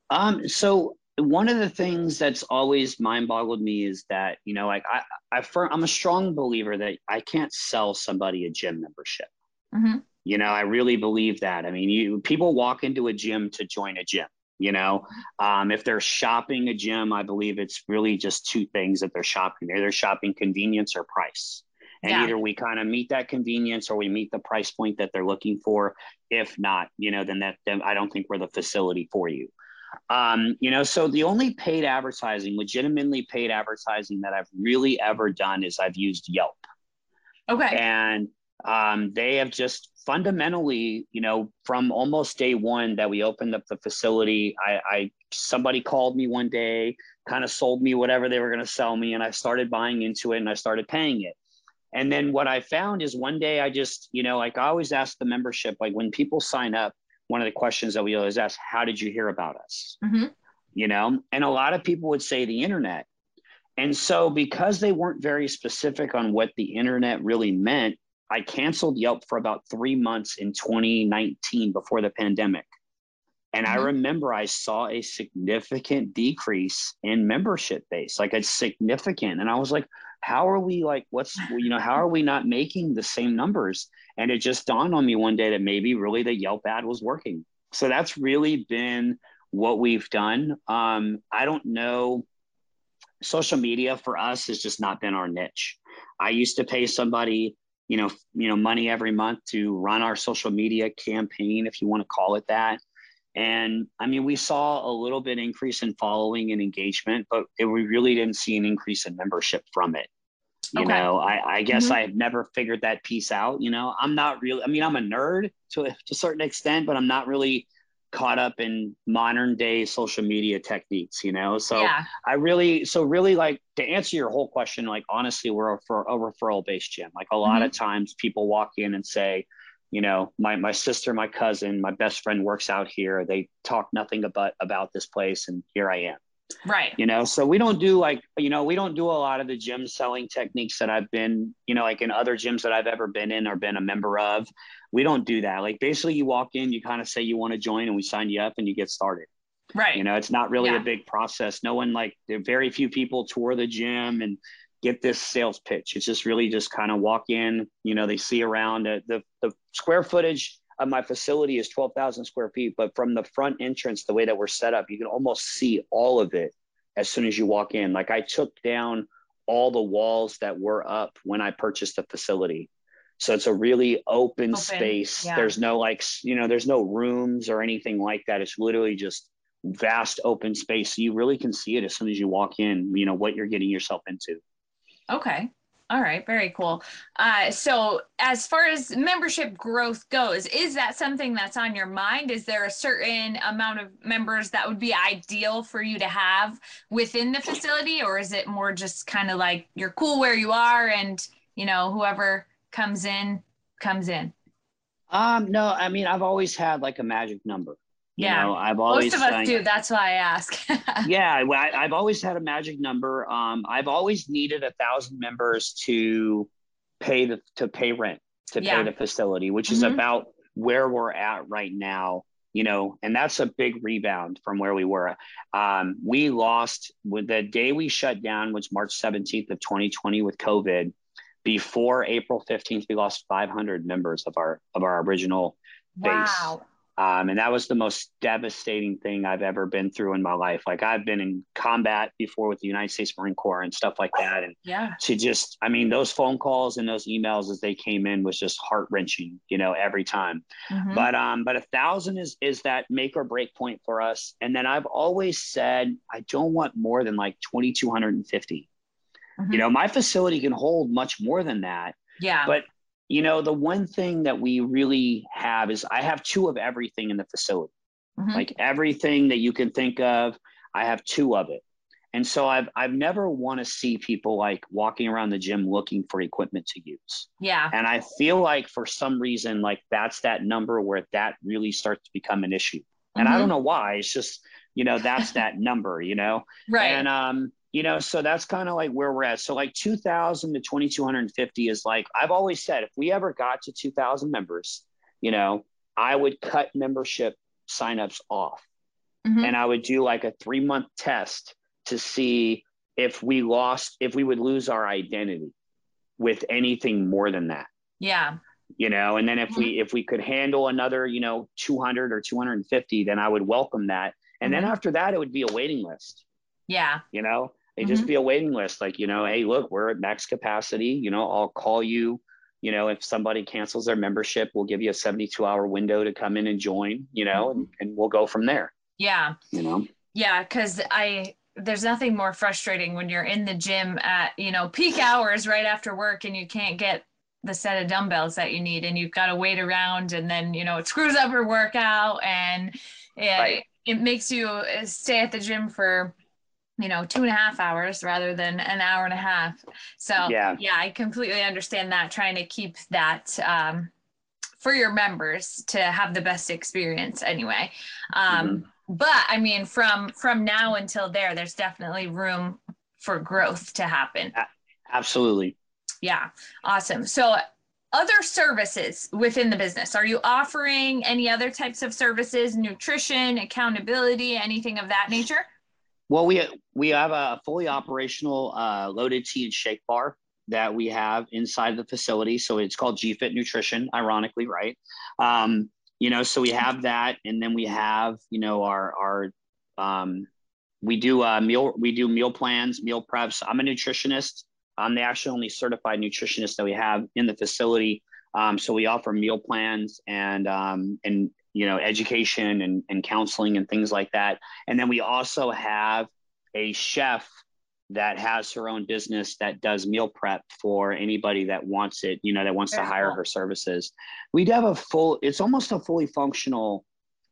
[SPEAKER 6] Um, so one of the things that's always mind boggled me is that, you know, like I, I, I'm a strong believer that I can't sell somebody a gym membership. Mm-hmm. You know, I really believe that. I mean, you people walk into a gym to join a gym you know? Um, if they're shopping a gym i believe it's really just two things that they're shopping. They're either shopping convenience or price. And yeah. either we kind of meet that convenience or we meet the price point that they're looking for. If not you know then that then i don't think we're the facility for you. Um, you know so the only paid advertising legitimately paid advertising that i've really ever done is i've used yelp.
[SPEAKER 5] Okay.
[SPEAKER 6] And um, they have just fundamentally, you know, from almost day one that we opened up the facility, I, I somebody called me one day, kind of sold me whatever they were going to sell me, and I started buying into it and I started paying it. And then what I found is one day I just, you know, like I always ask the membership, like when people sign up, one of the questions that we always ask, how did you hear about us? Mm-hmm. You know, and a lot of people would say the internet. And so because they weren't very specific on what the internet really meant, I canceled Yelp for about three months in 2019 before the pandemic. And mm-hmm. I remember I saw a significant decrease in membership base, like it's significant. And I was like, how are we like, what's, you know, how are we not making the same numbers? And it just dawned on me one day that maybe really the Yelp ad was working. So that's really been what we've done. Um, I don't know. Social media for us has just not been our niche. I used to pay somebody you know, you know, money every month to run our social media campaign, if you want to call it that. And I mean, we saw a little bit increase in following and engagement, but it, we really didn't see an increase in membership from it. You okay. know, I, I guess mm-hmm. I have never figured that piece out. You know, I'm not really, I mean, I'm a nerd to, to a certain extent, but I'm not really caught up in modern day social media techniques, you know? So yeah. I really, so really like to answer your whole question, like honestly, we're a, a referral based gym. Like a lot mm-hmm. of times people walk in and say, you know, my, my sister, my cousin, my best friend works out here. They talk nothing about, about this place. And here I am.
[SPEAKER 5] Right.
[SPEAKER 6] You know, so we don't do like, you know, we don't do a lot of the gym selling techniques that I've been, you know, like in other gyms that I've ever been in or been a member of. We don't do that. Like basically you walk in, you kind of say you want to join and we sign you up and you get started.
[SPEAKER 5] Right.
[SPEAKER 6] You know, it's not really yeah. a big process. No one like very few people tour the gym and get this sales pitch. It's just really just kind of walk in, you know, they see around uh, the, the square footage of my facility is 12,000 square feet, but from the front entrance, the way that we're set up, you can almost see all of it as soon as you walk in. Like I took down all the walls that were up when I purchased the facility. So it's a really open, open. space. Yeah. There's no like, you know, there's no rooms or anything like that. It's literally just vast open space. So you really can see it as soon as you walk in, you know, what you're getting yourself into.
[SPEAKER 5] Okay. All right, very cool. Uh, so, as far as membership growth goes, is that something that's on your mind? Is there a certain amount of members that would be ideal for you to have within the facility, or is it more just kind of like you're cool where you are, and you know whoever comes in comes in?
[SPEAKER 6] Um, no, I mean I've always had like a magic number.
[SPEAKER 5] Yeah,
[SPEAKER 6] you know, I've always
[SPEAKER 5] most of us do. That's why I ask.
[SPEAKER 6] yeah, I, have always had a magic number. Um, I've always needed a thousand members to pay the to pay rent to yeah. pay the facility, which is mm-hmm. about where we're at right now. You know, and that's a big rebound from where we were. Um, we lost with the day we shut down was March 17th of 2020 with COVID. Before April 15th, we lost 500 members of our of our original base. Wow. Um, and that was the most devastating thing I've ever been through in my life. Like I've been in combat before with the United States Marine Corps and stuff like that. And
[SPEAKER 5] yeah,
[SPEAKER 6] to just, I mean, those phone calls and those emails as they came in was just heart wrenching, you know, every time. Mm-hmm. But, um, but a thousand is, is that make or break point for us. And then I've always said, I don't want more than like 2,250. Mm-hmm. You know, my facility can hold much more than that.
[SPEAKER 5] Yeah.
[SPEAKER 6] But you know, the one thing that we really have is I have two of everything in the facility. Mm-hmm. Like everything that you can think of, I have two of it. And so I've I've never want to see people like walking around the gym looking for equipment to use.
[SPEAKER 5] Yeah.
[SPEAKER 6] And I feel like for some reason, like that's that number where that really starts to become an issue. And mm-hmm. I don't know why. It's just, you know, that's that number, you know?
[SPEAKER 5] Right.
[SPEAKER 6] And um, you know so that's kind of like where we're at. So like 2000 to 2250 is like i've always said if we ever got to 2000 members you know i would cut membership signups off. Mm-hmm. and i would do like a three month test to see if we lost if we would lose our identity with anything more than that.
[SPEAKER 5] Yeah.
[SPEAKER 6] You know and then if mm-hmm. we if we could handle another you know 200 or 250 then i would welcome that. And mm-hmm. then after that it would be a waiting list.
[SPEAKER 5] Yeah.
[SPEAKER 6] You know mm-hmm. just be a waiting list like you know hey look we're at max capacity you know i'll call you you know if somebody cancels their membership we'll give you a 72 hour window to come in and join you know and, and we'll go from there
[SPEAKER 5] yeah
[SPEAKER 6] you know
[SPEAKER 5] yeah because i there's nothing more frustrating when you're in the gym at you know peak hours right after work and you can't get the set of dumbbells that you need and you've got to wait around and then you know it screws up your workout and it, right. it makes you uh, stay at the gym for you know two and a half hours rather than an hour and a half. So yeah. yeah i completely understand that trying to keep that um, for your members to have the best experience anyway. Um, mm-hmm. but i mean from from now until there there's definitely room for growth to happen.
[SPEAKER 6] Absolutely.
[SPEAKER 5] Yeah. Awesome. So other services within the business are you offering any other types of services nutrition accountability anything of that nature
[SPEAKER 6] well, we we have a fully operational uh, loaded tea and shake bar that we have inside the facility. So it's called G Fit Nutrition, ironically, right? Um, you know, so we have that, and then we have you know our our um, we do uh, meal we do meal plans, meal preps. I'm a nutritionist. I'm the actually only certified nutritionist that we have in the facility. Um, so we offer meal plans and um, and you know education and, and counseling and things like that. And then we also have a chef that has her own business that does meal prep for anybody that wants it, you know, that wants Very to hire cool. her services. We'd have a full, it's almost a fully functional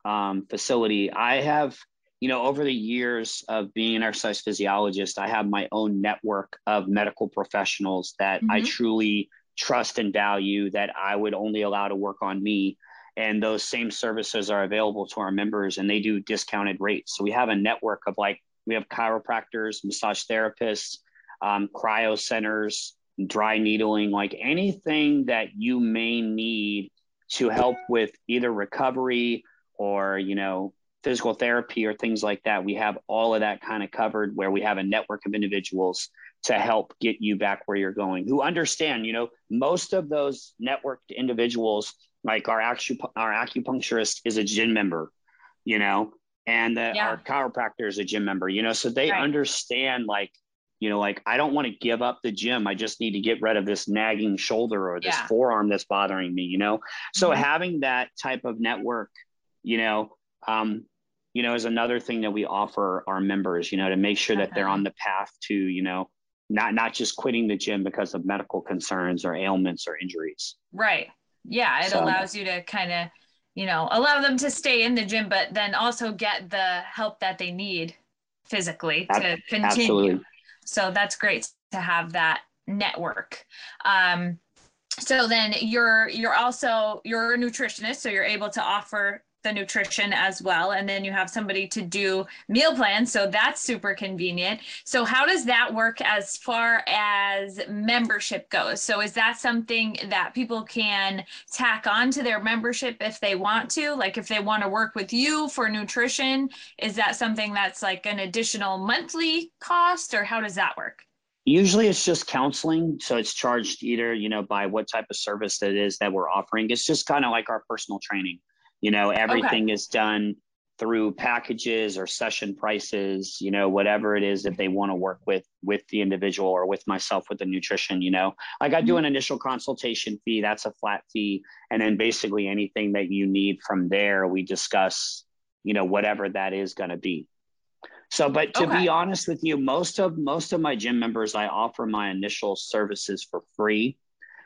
[SPEAKER 6] um, facility. I have, you know, over the years of being an exercise physiologist, I have my own network of medical professionals that mm-hmm. I truly trust and value that I would only allow to work on me. And those same services are available to our members and they do discounted rates. So we have a network of like we have chiropractors, massage therapists, um, cryo centers, dry needling, like anything that you may need to help with either recovery or, you know, physical therapy or things like that. We have all of that kind of covered where we have a network of individuals to help get you back where you're going who understand, you know, most of those networked individuals, like our, our acupuncturist is a gym member, you know, and that yeah. our chiropractor is a gym member, you know, so they right. understand like, you know, like I don't want to give up the gym. I just need to get rid of this nagging shoulder or this yeah. forearm that's bothering me, you know? So mm-hmm. having that type of network, you know, um, you know, is another thing that we offer our members, you know, to make sure that they're on the path to, you know, not not just quitting the gym because of medical concerns or ailments or injuries.
[SPEAKER 5] Right. Yeah, it so, allows you to kind of you know, allow them to stay in the gym, but then also get the help that they need physically to continue. Absolutely. So that's great to have that network. Um, so then you're you're also you're a nutritionist, so you're able to offer the nutrition as well. And then you have somebody to do meal plans. So that's super convenient. So how does that work as far as membership goes? So is that something that people can tack on to their membership if they want to? Like if they want to work with you for nutrition is that something that's like an additional monthly cost or how does that work?
[SPEAKER 6] Usually it's just counseling. So it's charged either you know by what type of service that is that we're offering. It's just kind of like our personal training you know, everything okay. is done through packages or session prices, you know, whatever it is that they want to work with with the individual or with myself with the nutrition, you know. Like I do mm-hmm. an initial consultation fee, that's a flat fee, and then basically anything that you need from there, we discuss, you know, whatever that is going to be. So, but to okay. be honest with you, most of most of my gym members I offer my initial services for free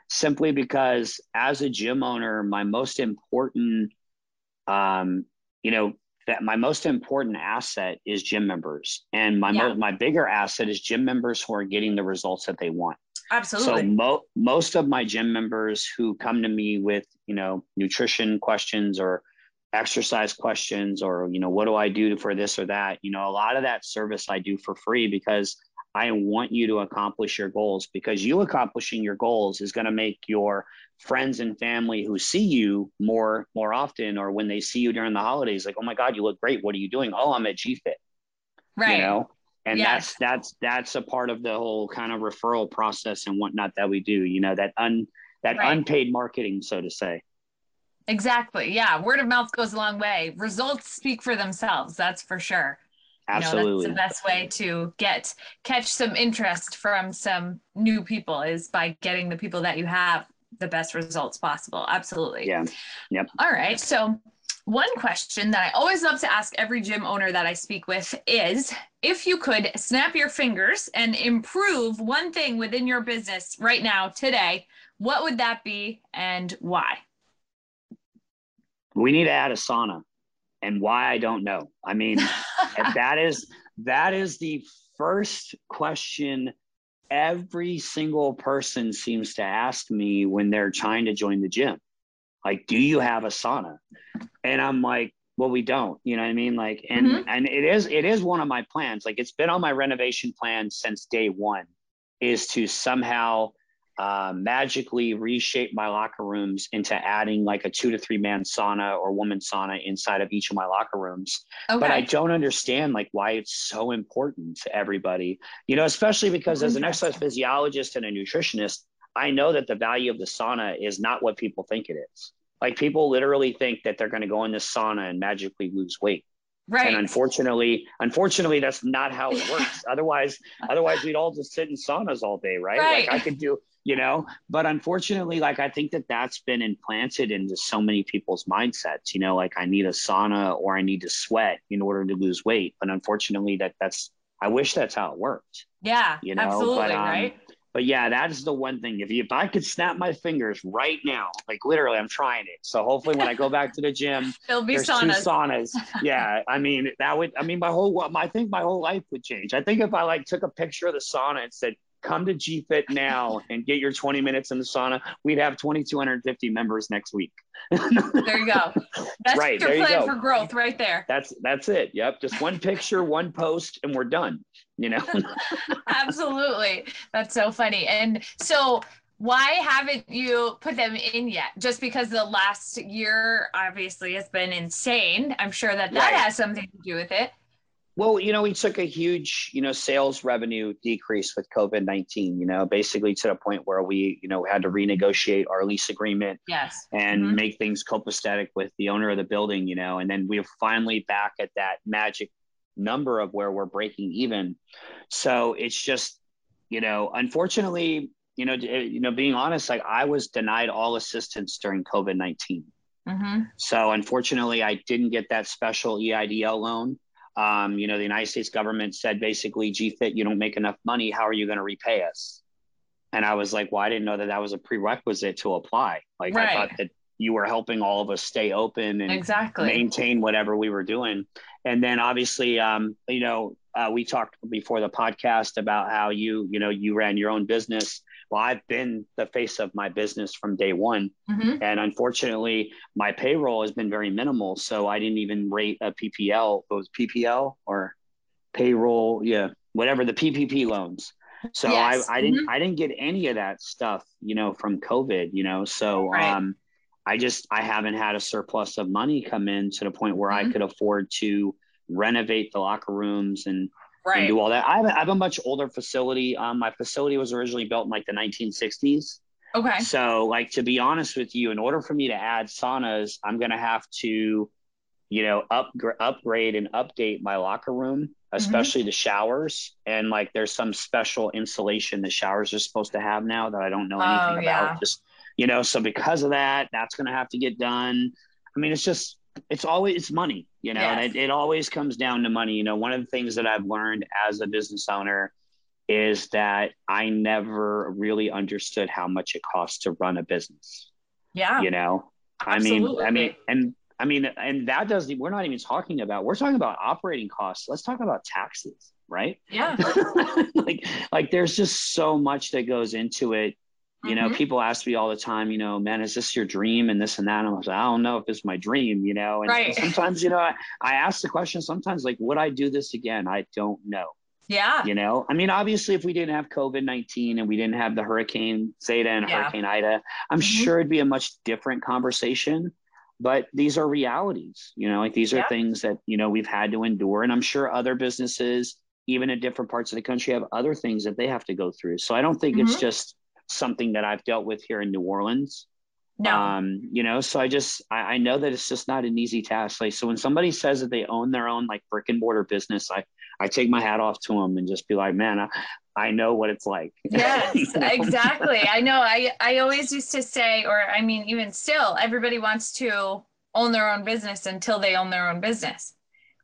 [SPEAKER 6] simply because as a gym owner, my most important um, you know, that my most important asset is gym members, and my yeah. mo- my bigger asset is gym members who are getting the results that they want.
[SPEAKER 5] Absolutely.
[SPEAKER 6] So mo- most of my gym members who come to me with you know nutrition questions or exercise questions or you know what do I do for this or that, you know, a lot of that service I do for free because I want you to accomplish your goals because you accomplishing your goals is going to make your friends and family who see you more more often or when they see you during the holidays like oh my god you look great. What are you doing? Oh i'm at gfit right you know? And yes. that's that's that's a part of the whole kind of referral process and whatnot that we do you know that un that right. unpaid marketing so to say.
[SPEAKER 5] Exactly. Yeah. Word of mouth goes a long way. Results speak for themselves that's for sure
[SPEAKER 6] Absolutely.
[SPEAKER 5] You know, that's the best way to get catch some interest from some new people is by getting the people that you have the best results possible. Absolutely.
[SPEAKER 6] Yeah. Yep.
[SPEAKER 5] All right. So one question that I always love to ask every gym owner that I speak with is if you could snap your fingers and improve one thing within your business right now, today, what would that be and why?
[SPEAKER 6] We need to add a sauna and why I don't know. I mean, that is that is the first question every single person seems to ask me when they're trying to join the gym. Like, do you have a sauna? And I'm like, well, we don't, you know what I mean? Like, and mm-hmm. and it is it is one of my plans. Like it's been on my renovation plan since day one, is to somehow uh, magically reshape my locker rooms into adding like a two to three man sauna or woman sauna inside of each of my locker rooms. Okay. But I don't understand like why it's so important to everybody, you know, especially because as an exercise physiologist and a nutritionist, I know that the value of the sauna is not what people think it is. Like people literally think that they're going to go in this sauna and magically lose weight.
[SPEAKER 5] Right.
[SPEAKER 6] And unfortunately, unfortunately, that's not how it works. otherwise, otherwise we'd all just sit in saunas all day, right?
[SPEAKER 5] Right.
[SPEAKER 6] Like I could do, you know. But unfortunately, like I think that that's been implanted into so many people's mindsets. You know, like I need a sauna or I need to sweat in order to lose weight. But unfortunately, that that's I wish that's how it worked.
[SPEAKER 5] Yeah,
[SPEAKER 6] You know,
[SPEAKER 5] absolutely,
[SPEAKER 6] but, um,
[SPEAKER 5] right?
[SPEAKER 6] But yeah, that is the one thing. If you, if I could snap my fingers right now, like literally, I'm trying it. So hopefully, when I go back to the gym,
[SPEAKER 5] There'll be saunas.
[SPEAKER 6] two saunas. Yeah, I mean that would. I mean my whole. I think my whole life would change. I think if I like took a picture of the sauna and said, "Come to GFit now and get your 20 minutes in the sauna," we'd have 2,250 members next week.
[SPEAKER 5] There you go. That's
[SPEAKER 6] Right,
[SPEAKER 5] your
[SPEAKER 6] there you go.
[SPEAKER 5] for growth right there.
[SPEAKER 6] That's that's it. Yep, just one picture, one post, and we're done. You know.
[SPEAKER 5] Absolutely. That's so funny. And so why haven't you put them in yet? Just because the last year obviously has been insane. I'm sure that that
[SPEAKER 6] Right.
[SPEAKER 5] has something to do with it.
[SPEAKER 6] Well, you know, we took a huge, you know, sales revenue decrease with COVID 19, you know, basically to the point where we, you know, had to renegotiate our lease agreement
[SPEAKER 5] Yes.
[SPEAKER 6] and
[SPEAKER 5] Mhm.
[SPEAKER 6] make things copacetic with the owner of the building, you know, and then we're finally back at that magic number of where we're breaking even. So it's just, you know, unfortunately, you know, you know, being honest, like I was denied all assistance during COVID 19.
[SPEAKER 5] hmm
[SPEAKER 6] So unfortunately, I didn't get that special EIDL loan. Um, you know, the United States government said basically, GFIT, you don't make enough money. How are you going to repay us? And I was like, well, I didn't know that that was a prerequisite to apply. Like I thought that you were helping all of us stay open and
[SPEAKER 5] Exactly.
[SPEAKER 6] maintain whatever we were doing. And then obviously, um, you know, uh, we talked before the podcast about how you, you know, you ran your own business. Well, I've been the face of my business from day one.
[SPEAKER 5] hmm
[SPEAKER 6] And unfortunately, my payroll has been very minimal. So I didn't even rate a PPL. It was PPL or payroll, yeah, whatever the PPP loans. So
[SPEAKER 5] Yes.
[SPEAKER 6] I, I didn't I didn't get any of that stuff, you know, from COVID, you know. So
[SPEAKER 5] Right.
[SPEAKER 6] um I just I haven't had a surplus of money come in to the point where I
[SPEAKER 5] Mhm.
[SPEAKER 6] could afford to renovate the locker rooms and, and
[SPEAKER 5] Right.
[SPEAKER 6] do all that. I have, a- I have a much older facility. Um, my facility was originally built in like the 1960s.
[SPEAKER 5] Okay.
[SPEAKER 6] So, like to be honest with you, in order for me to add saunas, I'm gonna have to, you know, upgra- upgrade and update my locker room, especially the showers. And like, there's some special insulation the showers are supposed to have now that I don't know anything
[SPEAKER 5] Oh,
[SPEAKER 6] about.
[SPEAKER 5] yeah.
[SPEAKER 6] Just you know, so because of that, that's gonna have to get done. I mean, it's just it's always it's money, you know,
[SPEAKER 5] Yes.
[SPEAKER 6] and it, it always comes down to money. You know, one of the things that I've learned as a business owner is that I never really understood how much it costs to run a business.
[SPEAKER 5] Yeah.
[SPEAKER 6] You know, I mean, I mean, and I mean, and that doesn't. We're not even talking about. We're talking about operating costs. Let's talk about taxes, right?
[SPEAKER 5] Yeah.
[SPEAKER 6] like, like there's just so much that goes into it. You know,
[SPEAKER 5] Mhm.
[SPEAKER 6] people ask me all the time, you know, man, is this your dream and this and that? And I'm like, I don't know if it's my dream, you know. And
[SPEAKER 5] Right.
[SPEAKER 6] sometimes, you know, I, I ask the question sometimes like, would I do this again? I don't know
[SPEAKER 5] Yeah.
[SPEAKER 6] you know i mean obviously if we didn't have covid-19 and we didn't have the hurricane zeta and
[SPEAKER 5] Yeah.
[SPEAKER 6] hurricane ida i'm
[SPEAKER 5] Mhm.
[SPEAKER 6] sure it'd be a much different conversation but these are realities you know like these are
[SPEAKER 5] Yeah.
[SPEAKER 6] things that you know we've had to endure and i'm sure other businesses even in different parts of the country have other things that they have to go through so i don't think it's
[SPEAKER 5] Mhm.
[SPEAKER 6] just something that i've dealt with here in new orleans
[SPEAKER 5] No.
[SPEAKER 6] um you know so i just I, I know that it's just not an easy task like so when somebody says that they own their own like brick and mortar business i i take my hat off to them and just be like man i, I know what it's like
[SPEAKER 5] yes
[SPEAKER 6] You know?
[SPEAKER 5] exactly i know i i always used to say or i mean even still everybody wants to own their own business until they own their own business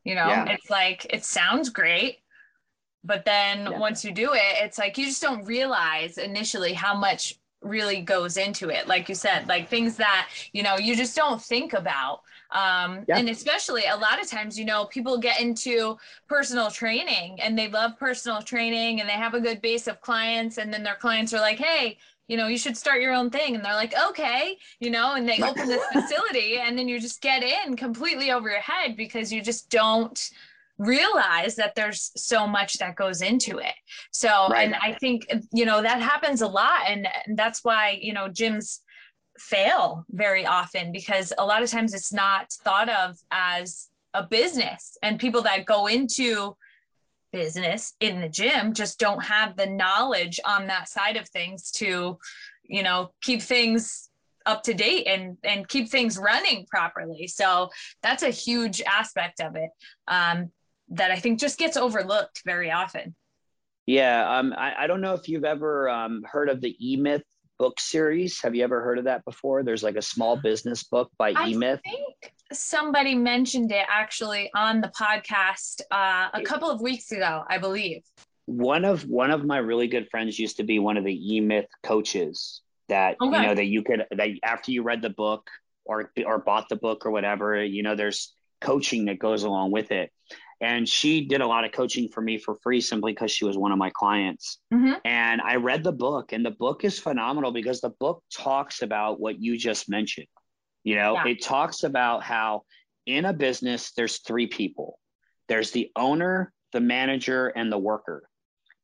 [SPEAKER 5] you know
[SPEAKER 6] Yeah.
[SPEAKER 5] it's like it sounds great but then
[SPEAKER 6] Yeah.
[SPEAKER 5] once you do it it's like you just don't realize initially how much really goes into it like you said like things that you know you just don't think about um
[SPEAKER 6] Yeah.
[SPEAKER 5] and especially a lot of times you know people get into personal training and they love personal training and they have a good base of clients and then their clients are like hey you know you should start your own thing and they're like okay you know and they open this facility and then you just get in completely over your head because you just don't realize that there's so much that goes into it. So
[SPEAKER 6] Right.
[SPEAKER 5] and i think you know that happens a lot. And, and that's why you know gyms fail very often because a lot of times it's not thought of as a business. And people that go into business in the gym just don't have the knowledge on that side of things to you know keep things up to date and and keep things running properly. So that's a huge aspect of it. Um, that i think just gets overlooked very often.
[SPEAKER 6] Yeah um, I, I don't know if you've ever um, heard of the e-myth book series. Have you ever heard of that before? There's like a small business book by e-myth.
[SPEAKER 5] I think somebody mentioned it actually on the podcast uh, a couple of weeks ago i believe.
[SPEAKER 6] One of one of my really good friends used to be one of the e-myth coaches that okay. you know that you could that after you read the book or or bought the book or whatever you know there's coaching that goes along with it and she did a lot of coaching for me for free simply because she was one of my clients mm-hmm. and i read the book and the book is phenomenal because the book talks about what you just mentioned you know yeah. it talks about how in a business there's three people there's the owner the manager and the worker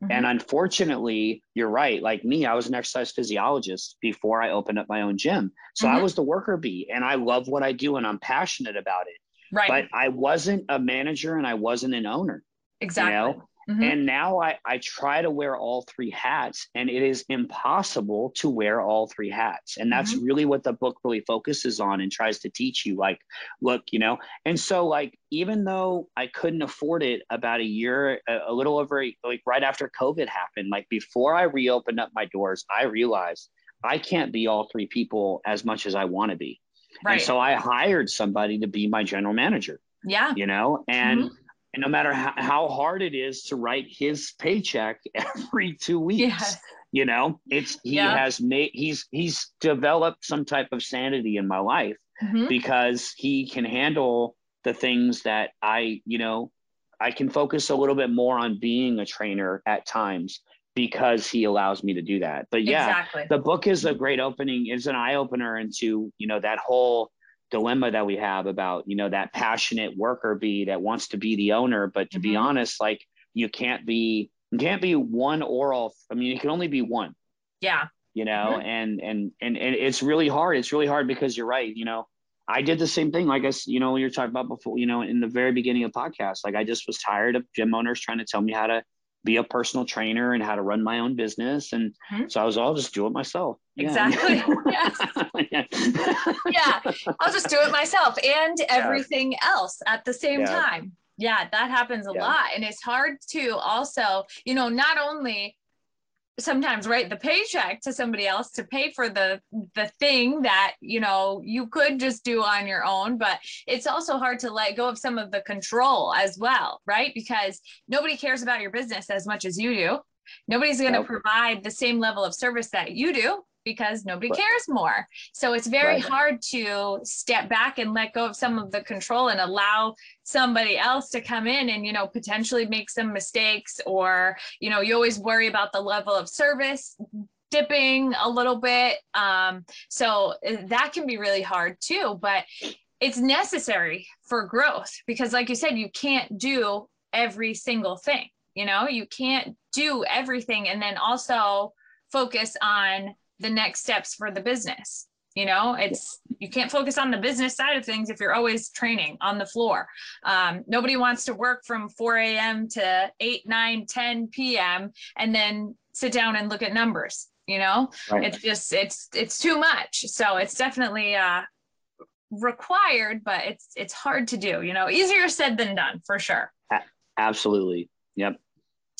[SPEAKER 6] Mm-hmm. And unfortunately, you're right. Like me, I was an exercise physiologist before I opened up my own gym. So mm-hmm. I was the worker bee and I love what I do and I'm passionate about it.
[SPEAKER 5] Right.
[SPEAKER 6] But I wasn't a manager and I wasn't an owner.
[SPEAKER 5] Exactly.
[SPEAKER 6] You know? Mm-hmm. And now I, I try to wear all three hats, and it is impossible to wear all three hats. And that's mm-hmm. really what the book really focuses on and tries to teach you. Like, look, you know, and so like even though I couldn't afford it about a year, a, a little over like right after COVID happened, like before I reopened up my doors, I realized I can't be all three people as much as I want to be. Right. And so I hired somebody to be my general manager.
[SPEAKER 5] Yeah.
[SPEAKER 6] You know, and mm-hmm and no matter how, how hard it is to write his paycheck every two weeks yes. you know it's he yeah. has made he's he's developed some type of sanity in my life mm-hmm. because he can handle the things that i you know i can focus a little bit more on being a trainer at times because he allows me to do that but yeah exactly. the book is a great opening is an eye-opener into you know that whole dilemma that we have about you know that passionate worker bee that wants to be the owner but to mm-hmm. be honest like you can't be you can't be one or all i mean you can only be one
[SPEAKER 5] yeah
[SPEAKER 6] you know mm-hmm. and, and and and it's really hard it's really hard because you're right you know i did the same thing like i you know you're talking about before you know in the very beginning of podcast like i just was tired of gym owners trying to tell me how to be a personal trainer and how to run my own business. And mm-hmm. so I was all just do it myself.
[SPEAKER 5] Exactly. Yeah. yeah. yeah. I'll just do it myself and everything yeah. else at the same yeah. time. Yeah, that happens a lot. And it's hard to also, you know, not only sometimes write the paycheck to somebody else to pay for the the thing that you know you could just do on your own but it's also hard to let go of some of the control as well right? Because nobody cares about your business as much as you do. Nobody's going to yep. provide the same level of service that you do because nobody cares more. So it's very right. hard to step back and let go of some of the control and allow somebody else to come in and you know potentially make some mistakes or you know you always worry about the level of service dipping a little bit um, so uh, that can be really hard too but it's necessary for growth because like you said you can't do every single thing you know you can't do everything and then also focus on the next steps for the business. You know it's you can't focus on the business side of things if you're always training on the floor. Um, nobody wants to work from 4 a.m to 8 9 10 p.m and then sit down and look at numbers you know? Right. it's just it's it's too much. So it's definitely uh required but it's it's hard to do you know? Easier said than done for sure.
[SPEAKER 6] Absolutely. Yep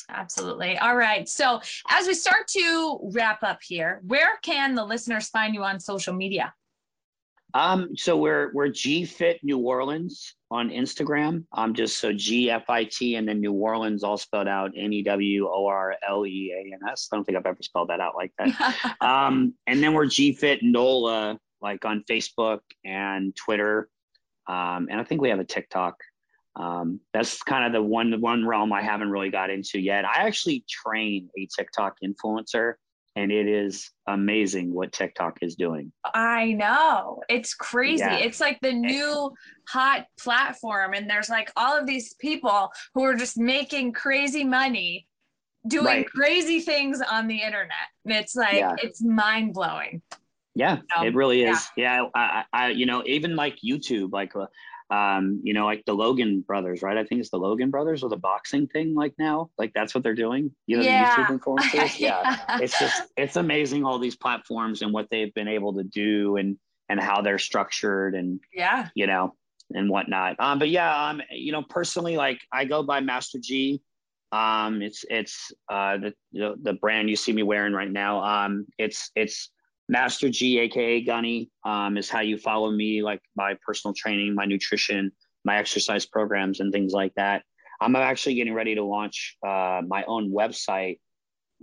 [SPEAKER 5] Absolutely. All right. So, as we start to wrap up here, where can the listeners find you on social media?
[SPEAKER 6] Um, so we're we're GFit New Orleans on Instagram. Um, just so G F I T and then New Orleans all spelled out N E W O R L E A N S. I don't think I've ever spelled that out like that. um, and then we're GFit NOLA like on Facebook and Twitter. Um, and I think we have a TikTok um, that's kind of the one one realm I haven't really got into yet. I actually train a TikTok influencer, and it is amazing what TikTok is doing.
[SPEAKER 5] I know it's crazy. Yeah. It's like the new hot platform, and there's like all of these people who are just making crazy money doing right. crazy things on the internet. And it's like yeah. it's mind blowing.
[SPEAKER 6] Yeah, it really is. Yeah, yeah I, I, you know, even like YouTube, like uh, um, you know, like the Logan brothers, right? I think it's the Logan brothers or the boxing thing. Like now, like that's what they're doing. You know,
[SPEAKER 5] Yeah.
[SPEAKER 6] the YouTube influencers. yeah,
[SPEAKER 5] Yeah.
[SPEAKER 6] it's just it's amazing all these platforms and what they've been able to do and and how they're structured and
[SPEAKER 5] Yeah.
[SPEAKER 6] you know and whatnot. Um, but yeah, um, you know, personally, like I go by Master G. Um, it's it's uh the the, the brand you see me wearing right now. Um, it's it's Master G, aka Gunny, um, is how you follow me, like my personal training, my nutrition, my exercise programs, and things like that. I'm actually getting ready to launch uh, my own website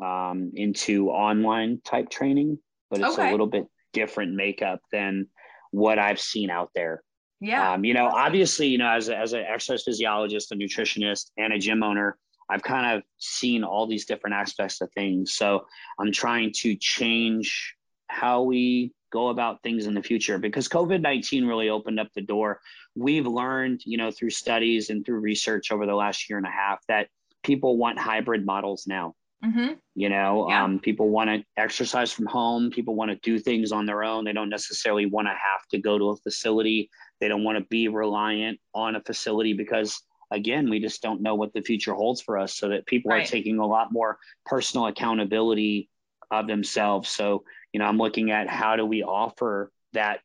[SPEAKER 6] um, into online type training, but it's
[SPEAKER 5] Okay.
[SPEAKER 6] a little bit different makeup than what I've seen out there.
[SPEAKER 5] Yeah.
[SPEAKER 6] Um, you know, obviously, you know, as a, as an exercise physiologist, a nutritionist, and a gym owner, I've kind of seen all these different aspects of things. So I'm trying to change how we go about things in the future because COVID 19 really opened up the door. We've learned, you know, through studies and through research over the last year and a half that people want hybrid models now
[SPEAKER 5] hmm
[SPEAKER 6] you know
[SPEAKER 5] Yeah.
[SPEAKER 6] um, people want to exercise from home people want to do things on their own they don't necessarily want to have to go to a facility they don't want to be reliant on a facility because again we just don't know what the future holds for us so that people
[SPEAKER 5] Right.
[SPEAKER 6] are taking a lot more personal accountability of themselves so you know i'm looking at how do we offer that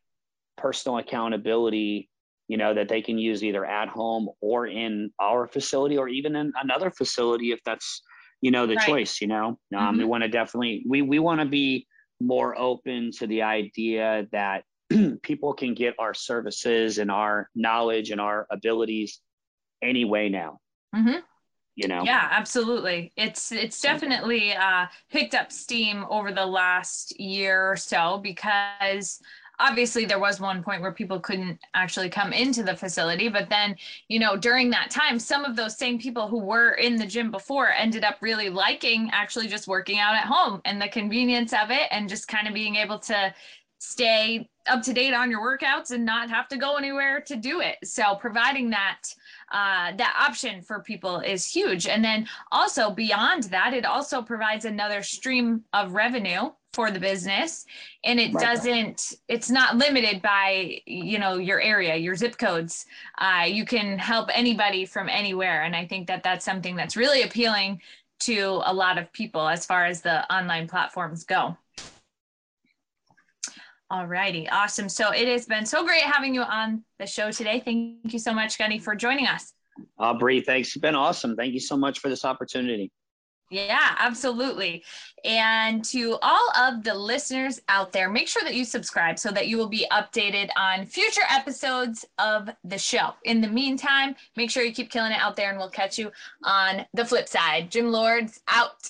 [SPEAKER 6] personal accountability you know that they can use either at home or in our facility or even in another facility if that's you know the
[SPEAKER 5] Right.
[SPEAKER 6] choice you know? Um, we want to definitely we we want to be more open to the idea that people can get our services and our knowledge and our abilities anyway now.
[SPEAKER 5] Hmm
[SPEAKER 6] you know
[SPEAKER 5] Yeah, absolutely. It's it's definitely uh, picked up steam over the last year or so because obviously there was one point where people couldn't actually come into the facility, but then you know during that time, some of those same people who were in the gym before ended up really liking actually just working out at home and the convenience of it, and just kind of being able to stay up to date on your workouts and not have to go anywhere to do it. So providing that uh, that option for people is huge. And then also beyond that, it also provides another stream of revenue for the business and it
[SPEAKER 6] Right.
[SPEAKER 5] doesn't it's not limited by you know your area your zip codes uh, you can help anybody from anywhere and i think that that's something that's really appealing to a lot of people as far as the online platforms go Alrighty, awesome. So it has been so great having you on the show today. Thank you so much, Gunny, for joining us.
[SPEAKER 6] Bree, thanks it's been awesome thank you so much for this opportunity
[SPEAKER 5] Yeah, absolutely. And to all of the listeners out there, make sure that you subscribe so that you will be updated on future episodes of the show. In the meantime, make sure you keep killing it out there and we'll catch you on the flip side. Gym Lords out.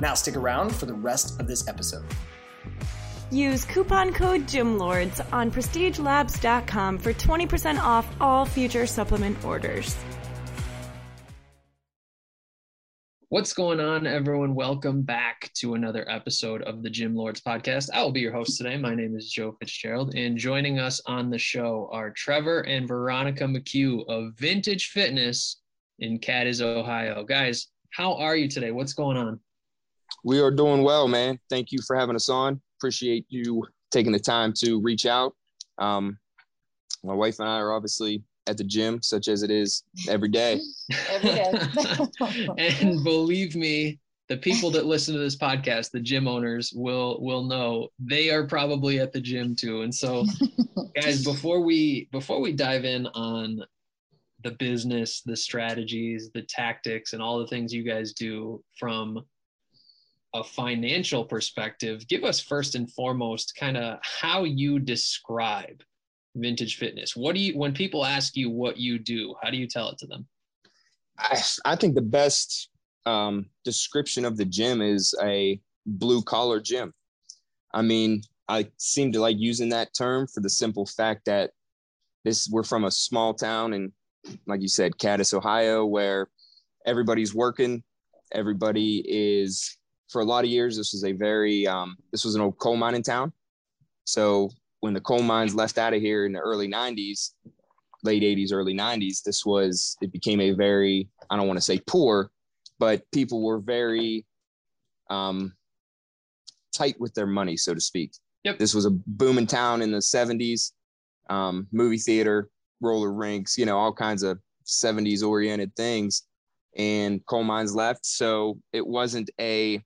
[SPEAKER 1] Now, stick around for the rest of this episode.
[SPEAKER 7] Use coupon code GYMLORDS on prestigelabs.com for 20% off all future supplement orders.
[SPEAKER 8] What's going on, everyone? Welcome back to another episode of the Gym Lords podcast. I will be your host today. My name is Joe Fitzgerald, and joining us on the show are Trevor and Veronica McCue of Vintage Fitness in Cadiz, Ohio. Guys, how are you today? What's going on?
[SPEAKER 9] We are doing well, man. Thank you for having us on. Appreciate you taking the time to reach out. Um, my wife and I are obviously at the gym, such as it is every day.
[SPEAKER 5] Every day.
[SPEAKER 8] and believe me, the people that listen to this podcast, the gym owners, will will know they are probably at the gym too. And so, guys, before we before we dive in on the business, the strategies, the tactics, and all the things you guys do from a financial perspective, give us first and foremost kind of how you describe vintage fitness. What do you, when people ask you what you do, how do you tell it to them?
[SPEAKER 9] I, I think the best um, description of the gym is a blue collar gym. I mean, I seem to like using that term for the simple fact that this we're from a small town and like you said, Cadiz, Ohio, where everybody's working, everybody is for a lot of years. This was a very um, this was an old coal mining town. So when the coal mines left out of here in the early 90s, late 80s, early 90s, this was it became a very I don't want to say poor, but people were very um, tight with their money, so to speak.
[SPEAKER 8] Yep.
[SPEAKER 9] This was a booming town in the 70s, um, movie theater, roller rinks, you know, all kinds of 70s oriented things. And coal mines left. So it wasn't a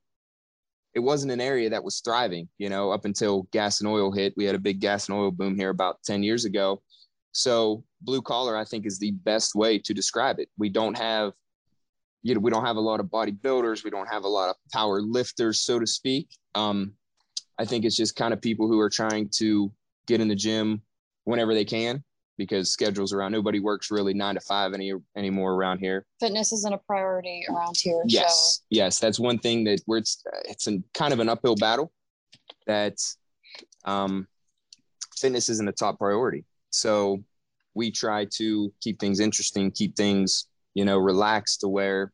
[SPEAKER 9] it wasn't an area that was thriving, you know, up until gas and oil hit. We had a big gas and oil boom here about 10 years ago. So blue collar, I think, is the best way to describe it. We don't have, you know, we don't have a lot of bodybuilders. We don't have a lot of power lifters, so to speak. Um, I think it's just kind of people who are trying to get in the gym whenever they can because schedules around nobody works really nine to five any anymore around here.
[SPEAKER 10] Fitness isn't a priority around here.
[SPEAKER 9] Yes,
[SPEAKER 10] so.
[SPEAKER 9] yes, that's one thing that where it's it's a kind of an uphill battle. That um, fitness isn't a top priority, so we try to keep things interesting, keep things you know relaxed to where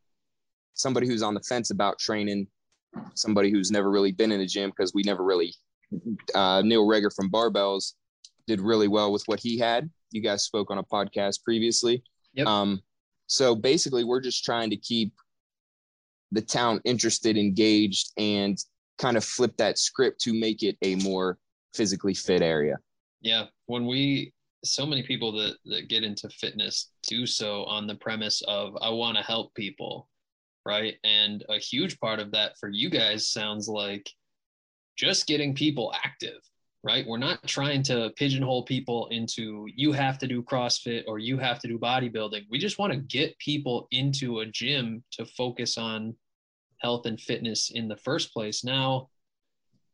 [SPEAKER 9] somebody who's on the fence about training, somebody who's never really been in the gym because we never really uh, Neil Reger from Barbells did really well with what he had you guys spoke on a podcast previously.
[SPEAKER 8] Yep.
[SPEAKER 9] Um, so basically, we're just trying to keep the town interested, engaged, and kind of flip that script to make it a more physically fit area.
[SPEAKER 8] Yeah. When we, so many people that, that get into fitness do so on the premise of, I want to help people. Right. And a huge part of that for you guys sounds like just getting people active right? We're not trying to pigeonhole people into you have to do CrossFit or you have to do bodybuilding. We just want to get people into a gym to focus on health and fitness in the first place. Now,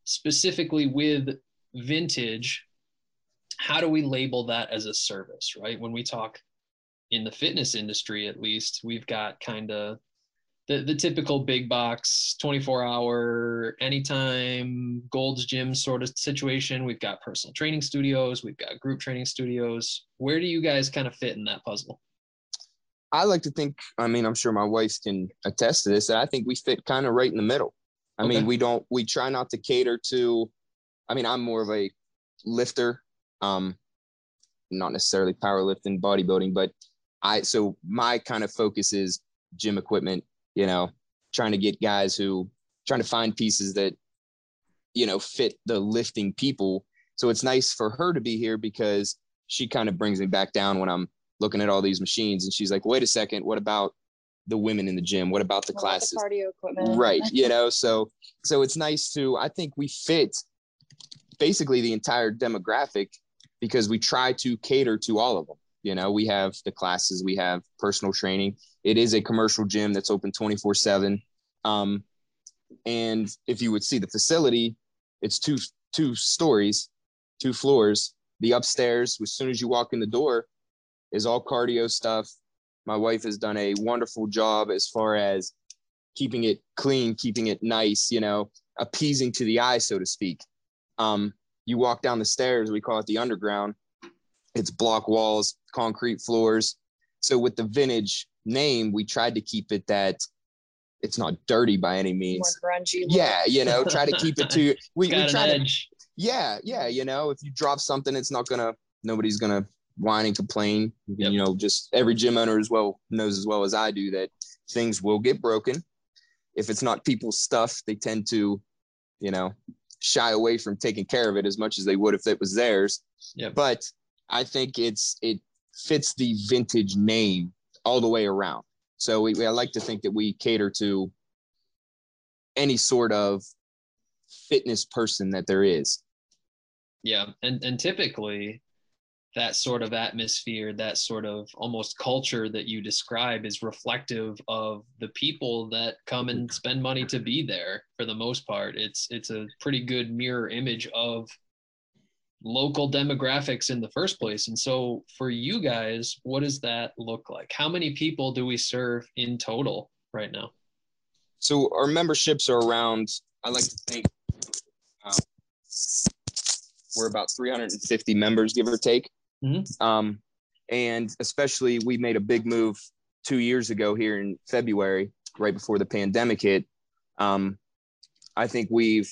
[SPEAKER 8] specifically with vintage, how do we label that as a service, right? When we talk in the fitness industry, at least, we've got kind of the, the typical big box 24 hour anytime gold's gym sort of situation we've got personal training studios we've got group training studios. Where do you guys kind of fit in that puzzle?
[SPEAKER 9] I like to think i mean i'm sure my wife can attest to this that i think we fit kind of right in the middle. I okay. mean we don't we try not to cater to i mean i'm more of a lifter um not necessarily powerlifting bodybuilding but i so my kind of focus is gym equipment you know, trying to get guys who trying to find pieces that, you know, fit the lifting people. So it's nice for her to be here because she kind of brings me back down when I'm looking at all these machines and she's like, wait a second, what about the women in the gym? What about the
[SPEAKER 10] what
[SPEAKER 9] classes?
[SPEAKER 10] About the cardio equipment.
[SPEAKER 9] Right. You know, so so it's nice to I think we fit basically the entire demographic because we try to cater to all of them. You know, we have the classes, we have personal training. It is a commercial gym that's open 24 7. Um, and if you would see the facility, it's two two stories, two floors. The upstairs, as soon as you walk in the door, is all cardio stuff. My wife has done a wonderful job as far as keeping it clean, keeping it nice, you know, appeasing to the eye, so to speak. Um, you walk down the stairs, we call it the underground. It's block walls, concrete floors. So with the vintage name, we tried to keep it that it's not dirty by any means.
[SPEAKER 10] More grungy.
[SPEAKER 9] Yeah, you know, try to keep it to we, we try to
[SPEAKER 8] edge.
[SPEAKER 9] yeah, yeah, you know, if you drop something, it's not gonna nobody's gonna whine and complain.
[SPEAKER 8] Yep.
[SPEAKER 9] You know, just every gym owner as well knows as well as I do that things will get broken. If it's not people's stuff, they tend to, you know, shy away from taking care of it as much as they would if it was theirs.
[SPEAKER 8] Yep.
[SPEAKER 9] But I think it's it fits the vintage name all the way around. So we, we I like to think that we cater to any sort of fitness person that there is.
[SPEAKER 8] Yeah, and and typically, that sort of atmosphere, that sort of almost culture that you describe is reflective of the people that come and spend money to be there for the most part. It's it's a pretty good mirror image of local demographics in the first place. And so for you guys, what does that look like? How many people do we serve in total right now?
[SPEAKER 9] So our memberships are around, I like to think um, we're about 350 members, give or take.
[SPEAKER 8] Mm-hmm.
[SPEAKER 9] Um, and especially, we made a big move two years ago here in February, right before the pandemic hit. Um, I think we've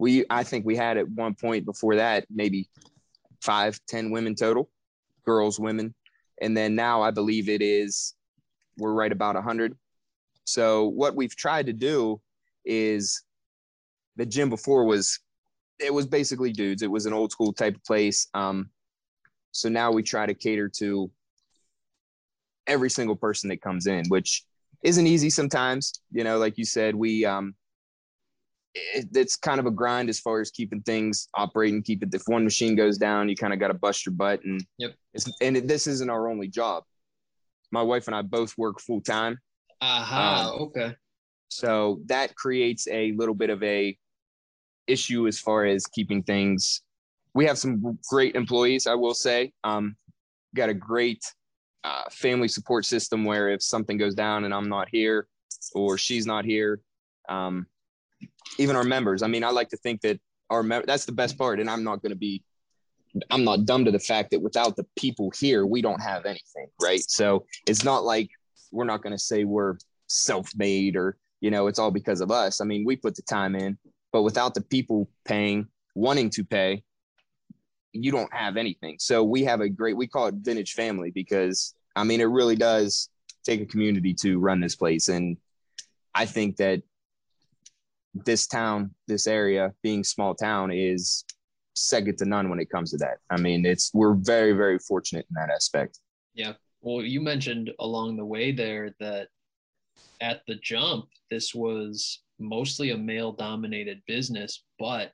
[SPEAKER 9] we I think we had at one point before that maybe five, ten women total, girls, women, and then now I believe it is we're right about hundred. So what we've tried to do is the gym before was it was basically dudes. It was an old school type of place. Um, so now we try to cater to every single person that comes in, which isn't easy sometimes. You know, like you said, we um, it, it's kind of a grind as far as keeping things operating. Keep it. If one machine goes down, you kind of got to bust your butt. And
[SPEAKER 8] yep.
[SPEAKER 9] and it, this isn't our only job. My wife and I both work full time.
[SPEAKER 8] Aha. Uh-huh. Um, okay.
[SPEAKER 9] So that creates a little bit of a issue as far as keeping things. We have some great employees, I will say. Um, got a great uh, family support system where if something goes down and I'm not here or she's not here, um, even our members. I mean, I like to think that our that's the best part, and I'm not going to be. I'm not dumb to the fact that without the people here, we don't have anything, right? So it's not like we're not going to say we're self-made or you know it's all because of us. I mean, we put the time in, but without the people paying, wanting to pay, you don't have anything. So we have a great. We call it vintage family because I mean, it really does take a community to run this place, and I think that this town, this area being small town is second to none when it comes to that. I mean, it's we're very, very fortunate in that aspect.
[SPEAKER 8] Yeah. Well, you mentioned along the way there that at the jump, this was mostly a male dominated business, but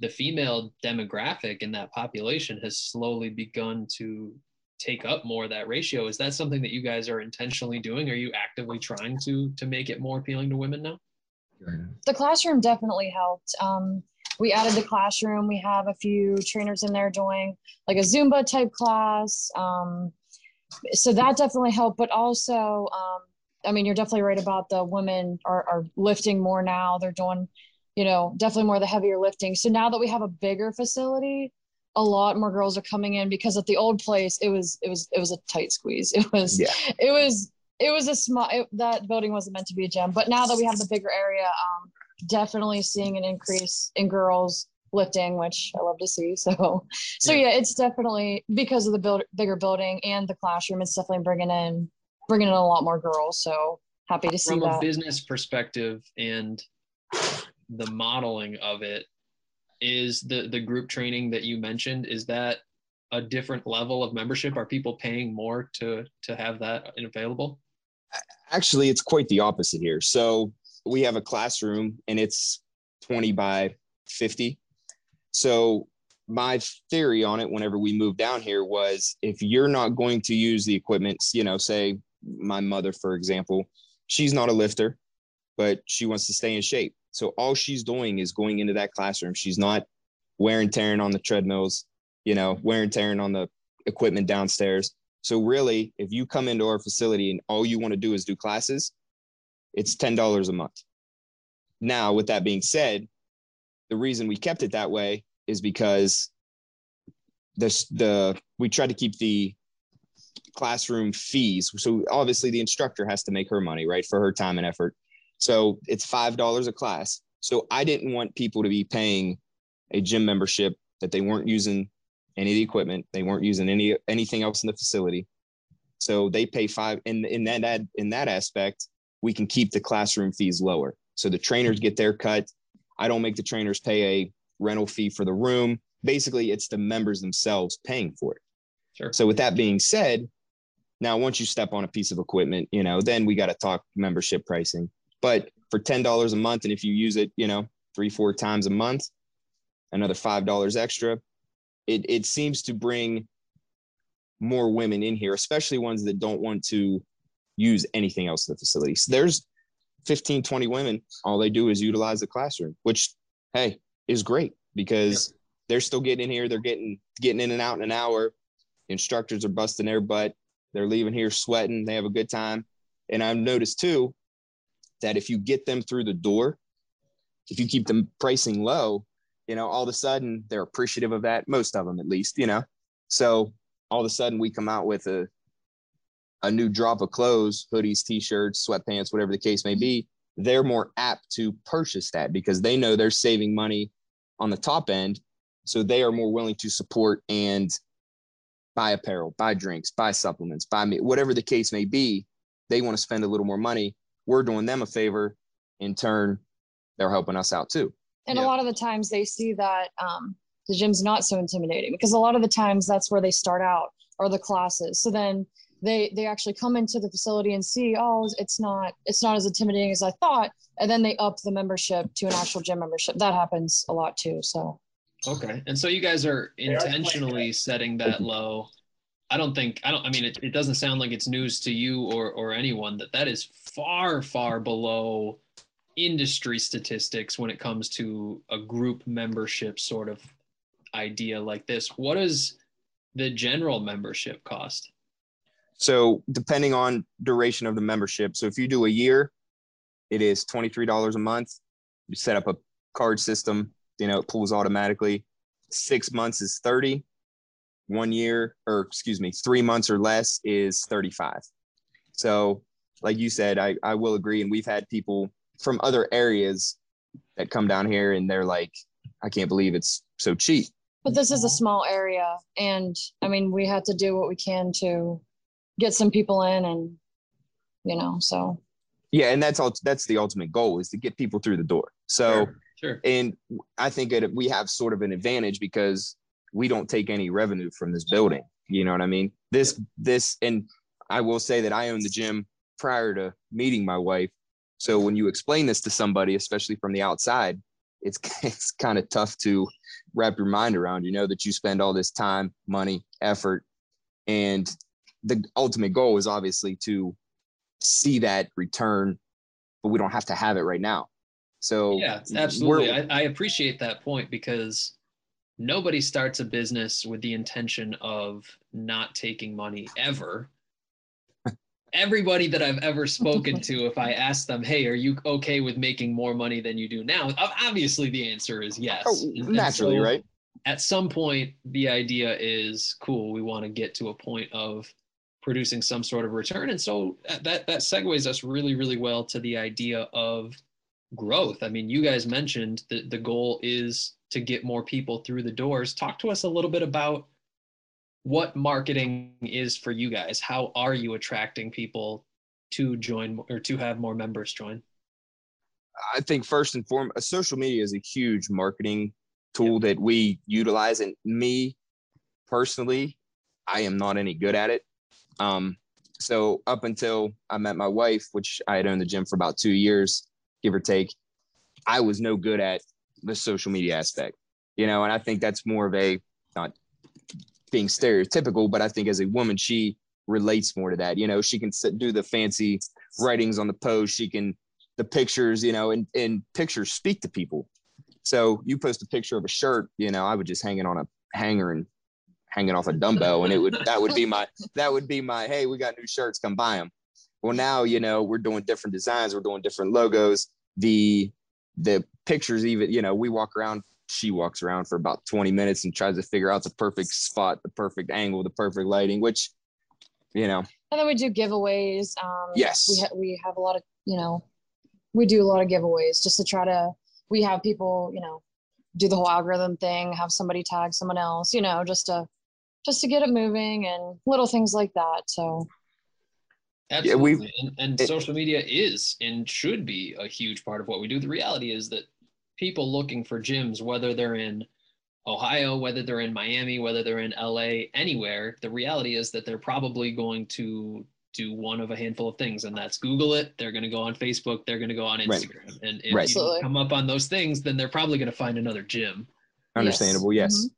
[SPEAKER 8] the female demographic in that population has slowly begun to take up more of that ratio. Is that something that you guys are intentionally doing? Are you actively trying to to make it more appealing to women now?
[SPEAKER 10] The classroom definitely helped. Um, we added the classroom. We have a few trainers in there doing like a Zumba type class. Um, so that definitely helped. But also, um, I mean, you're definitely right about the women are, are lifting more now. They're doing, you know, definitely more of the heavier lifting. So now that we have a bigger facility, a lot more girls are coming in because at the old place it was it was it was a tight squeeze. It was yeah. it was it was a small it, that building wasn't meant to be a gym but now that we have the bigger area um, definitely seeing an increase in girls lifting which i love to see so. So yeah, yeah it's definitely because of the build, bigger building and the classroom it's definitely bringing in bringing in a lot more girls so happy to see
[SPEAKER 8] from
[SPEAKER 10] that.
[SPEAKER 8] a business perspective and the modeling of it is the the group training that you mentioned is that a different level of membership? Are people paying more to to have that available
[SPEAKER 9] Actually, it's quite the opposite here. So we have a classroom and it's 20 by 50. So my theory on it whenever we moved down here was if you're not going to use the equipment, you know, say my mother, for example, she's not a lifter, but she wants to stay in shape. So all she's doing is going into that classroom. She's not wear and tearing on the treadmills, you know, wear and tearing on the equipment downstairs. So really, if you come into our facility and all you want to do is do classes, it's $10 a month. Now, with that being said, the reason we kept it that way is because this the we tried to keep the classroom fees. So obviously the instructor has to make her money, right? For her time and effort. So it's five dollars a class. So I didn't want people to be paying a gym membership that they weren't using any of the equipment. They weren't using any anything else in the facility. So they pay five in in that in that aspect, we can keep the classroom fees lower. So the trainers get their cut. I don't make the trainers pay a rental fee for the room. Basically, it's the members themselves paying for it.
[SPEAKER 8] Sure.
[SPEAKER 9] So with that being said, now once you step on a piece of equipment, you know, then we got to talk membership pricing. But for ten dollars a month, and if you use it, you know, three four times a month, another five dollars extra, it, it seems to bring more women in here, especially ones that don't want to use anything else in the facility. So there's 15, 20 women, all they do is utilize the classroom, which hey, is great because they're still getting in here, they're getting getting in and out in an hour. Instructors are busting their butt. They're leaving here sweating, they have a good time. And I've noticed too that if you get them through the door, if you keep them pricing low, you know, all of a sudden they're appreciative of that, most of them at least, you know. So all of a sudden we come out with a a new drop of clothes, hoodies, t-shirts, sweatpants, whatever the case may be, they're more apt to purchase that because they know they're saving money on the top end. So they are more willing to support and buy apparel, buy drinks, buy supplements, buy me, whatever the case may be. They want to spend a little more money. We're doing them a favor. In turn, they're helping us out too.
[SPEAKER 10] And
[SPEAKER 9] Yeah.
[SPEAKER 10] a lot of the times they see that um, the gym's not so intimidating because a lot of the times that's where they start out or the classes. So then they they actually come into the facility and see, oh, it's not it's not as intimidating as I thought, and then they up the membership to an actual gym membership. That happens a lot too. So
[SPEAKER 8] Okay. And so you guys are intentionally setting that low. I don't think I don't I mean it, it doesn't sound like it's news to you or or anyone that that is far far below industry statistics when it comes to a group membership sort of idea like this. What does the general membership cost?
[SPEAKER 9] So depending on duration of the membership. So if you do a year, it is $23 a month. You set up a card system, you know, it pulls automatically. Six months is 30. One year, or excuse me, three months or less is 35. So like you said, I, I will agree. And we've had people from other areas that come down here and they're like, I can't believe it's so cheap.
[SPEAKER 10] but this is a mhm. small area and I mean we have to do what we can to get some people in and you know, so
[SPEAKER 9] Yeah, and that's all. That's the ultimate goal is to get people through the door. So,
[SPEAKER 8] Sure.
[SPEAKER 9] and I think that we have sort of an advantage because we don't take any revenue from this building. You know what I mean? This, this, and I will say that I owned the gym prior to meeting my wife. So when you explain this to somebody, especially from the outside, it's it's kind of tough to wrap your mind around. You know that you spend all this time, money, effort, and the ultimate goal is obviously to see that return, but we don't have to have it right now. So
[SPEAKER 8] Yeah, absolutely. I, I appreciate that point because nobody starts a business with the intention of not taking money ever. Everybody that I've ever spoken to, if I ask them, "Hey, are you okay with making more money than you do now?" Obviously, the answer is yes.
[SPEAKER 9] Oh,
[SPEAKER 8] And- and
[SPEAKER 9] naturally,
[SPEAKER 8] so
[SPEAKER 9] right?
[SPEAKER 8] At some point, the idea is cool. We want to get to a point of producing some sort of return, and so that that, that segues us really, really well to the idea of growth. I mean, you guys mentioned that the goal is to get more people through the doors. Talk to us a little bit about what marketing is for you guys. How are you attracting people to join or to have more members join?
[SPEAKER 9] I think first and foremost, social media is a huge marketing tool that we utilize. And me personally, I am not any good at it. Um, so up until I met my wife, which I had owned the gym for about two years, give or take, I was no good at the social media aspect, you know, and I think that's more of a not being stereotypical, but I think as a woman, she relates more to that. You know, she can sit, do the fancy writings on the post. She can the pictures, you know, and and pictures speak to people. So you post a picture of a shirt, you know, I would just hang it on a hanger and hanging off a dumbbell, and it would that would be my that would be my hey, we got new shirts, come buy them. Well, now you know we're doing different designs, we're doing different logos. The the pictures, even you know, we walk around. She walks around for about 20 minutes and tries to figure out the perfect spot, the perfect angle, the perfect lighting, which, you know,
[SPEAKER 10] and then we do giveaways. Um,
[SPEAKER 9] Yes.
[SPEAKER 10] we ha- we have a lot of you know, we do a lot of giveaways just to try to. We have people you know, do the whole algorithm thing. Have somebody tag someone else, you know, just to just to get it moving and little things like that. So
[SPEAKER 9] Yeah,
[SPEAKER 8] Absolutely. and, and
[SPEAKER 9] it-
[SPEAKER 8] social media is and should be a huge part of what we do. The reality is that people looking for gyms, whether they're in Ohio, whether they're in Miami, whether they're in LA, anywhere, the reality is that they're probably going to do one of a handful of things, and that's Google it. They're going to go on Facebook. They're going to go on
[SPEAKER 9] Right.
[SPEAKER 8] Instagram. And if
[SPEAKER 9] Right.
[SPEAKER 8] you
[SPEAKER 10] Absolutely.
[SPEAKER 8] come up on those things, then they're probably going to find another gym
[SPEAKER 9] understandable. Yes.
[SPEAKER 10] Mhm.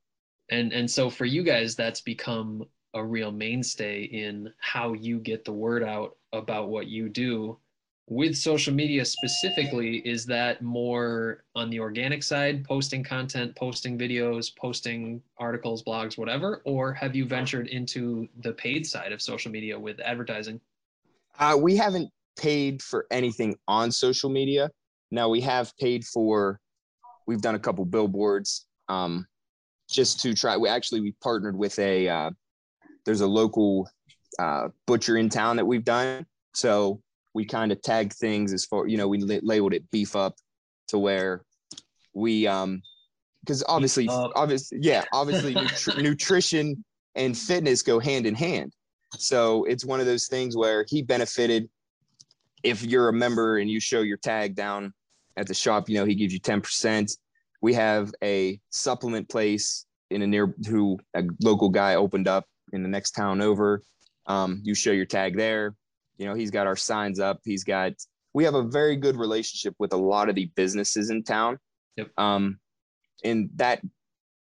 [SPEAKER 8] and and so for you guys that's become a real mainstay in how you get the word out about what you do with social media specifically is that more on the organic side posting content posting videos posting articles blogs whatever or have you ventured into the paid side of social media with advertising
[SPEAKER 9] Uh, we haven't paid for anything on social media. Now we have paid for. We've done a couple billboards, um, just to try. We actually we partnered with a. Uh, there's a local uh, butcher in town that we've done. So we kind of tag things as far you know we la- labeled it beef up, to where we um because obviously obviously yeah obviously nutri- nutrition and fitness go hand in hand. So it's one of those things where he benefited. If you're a member and you show your tag down at the shop, you know, he gives you 10%. We have a supplement place in a near who a local guy opened up in the next town over. Um, you show your tag there. You know, he's got our signs up. He's got, we have a very good relationship with a lot of the businesses in town.
[SPEAKER 8] Yep.
[SPEAKER 9] Um, and that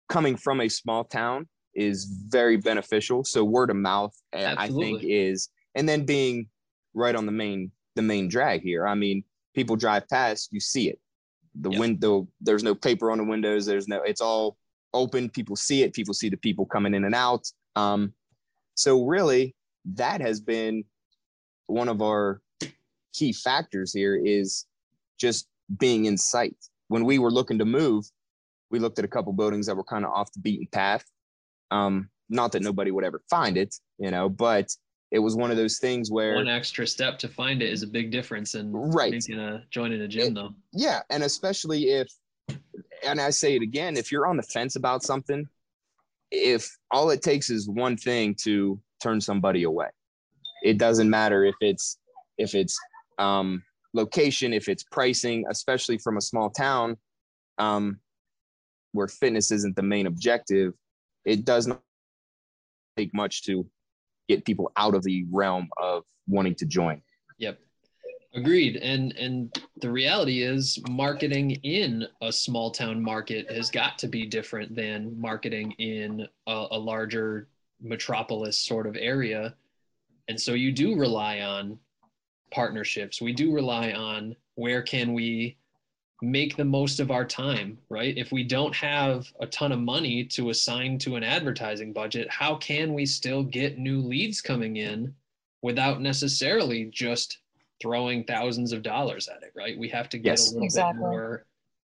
[SPEAKER 9] coming from a small town is very beneficial. So word of mouth, uh, I think, is and then being right on the main the main drag here. I mean, people drive past, you see it. The
[SPEAKER 8] Yep.
[SPEAKER 9] window, there's no paper on the windows. There's no, it's all open. People see it. People see the people coming in and out. Um, so really, that has been one of our key factors here is just being in sight. When we were looking to move, we looked at a couple buildings that were kind of off the beaten path. Um, not that nobody would ever find it, you know, but it was one of those things where
[SPEAKER 8] one extra step to find it is a big difference in
[SPEAKER 9] Right.
[SPEAKER 8] making a joining a gym though
[SPEAKER 9] yeah and especially if and i say it again if you're on the fence about something if all it takes is one thing to turn somebody away it doesn't matter if it's if it's um location if it's pricing especially from a small town um where fitness isn't the main objective it does not take much to get people out of the realm of wanting to join
[SPEAKER 8] Yep. Agreed. And and the reality is marketing in a small town market has got to be different than marketing in a, a larger metropolis sort of area. And so you do rely on partnerships. We do rely on where can we make the most of our time, right? If we don't have a ton of money to assign to an advertising budget, how can we still get new leads coming in without necessarily just throwing thousands of dollars at it, right? We have to get
[SPEAKER 9] Yes.
[SPEAKER 8] a little
[SPEAKER 10] Exactly.
[SPEAKER 8] bit more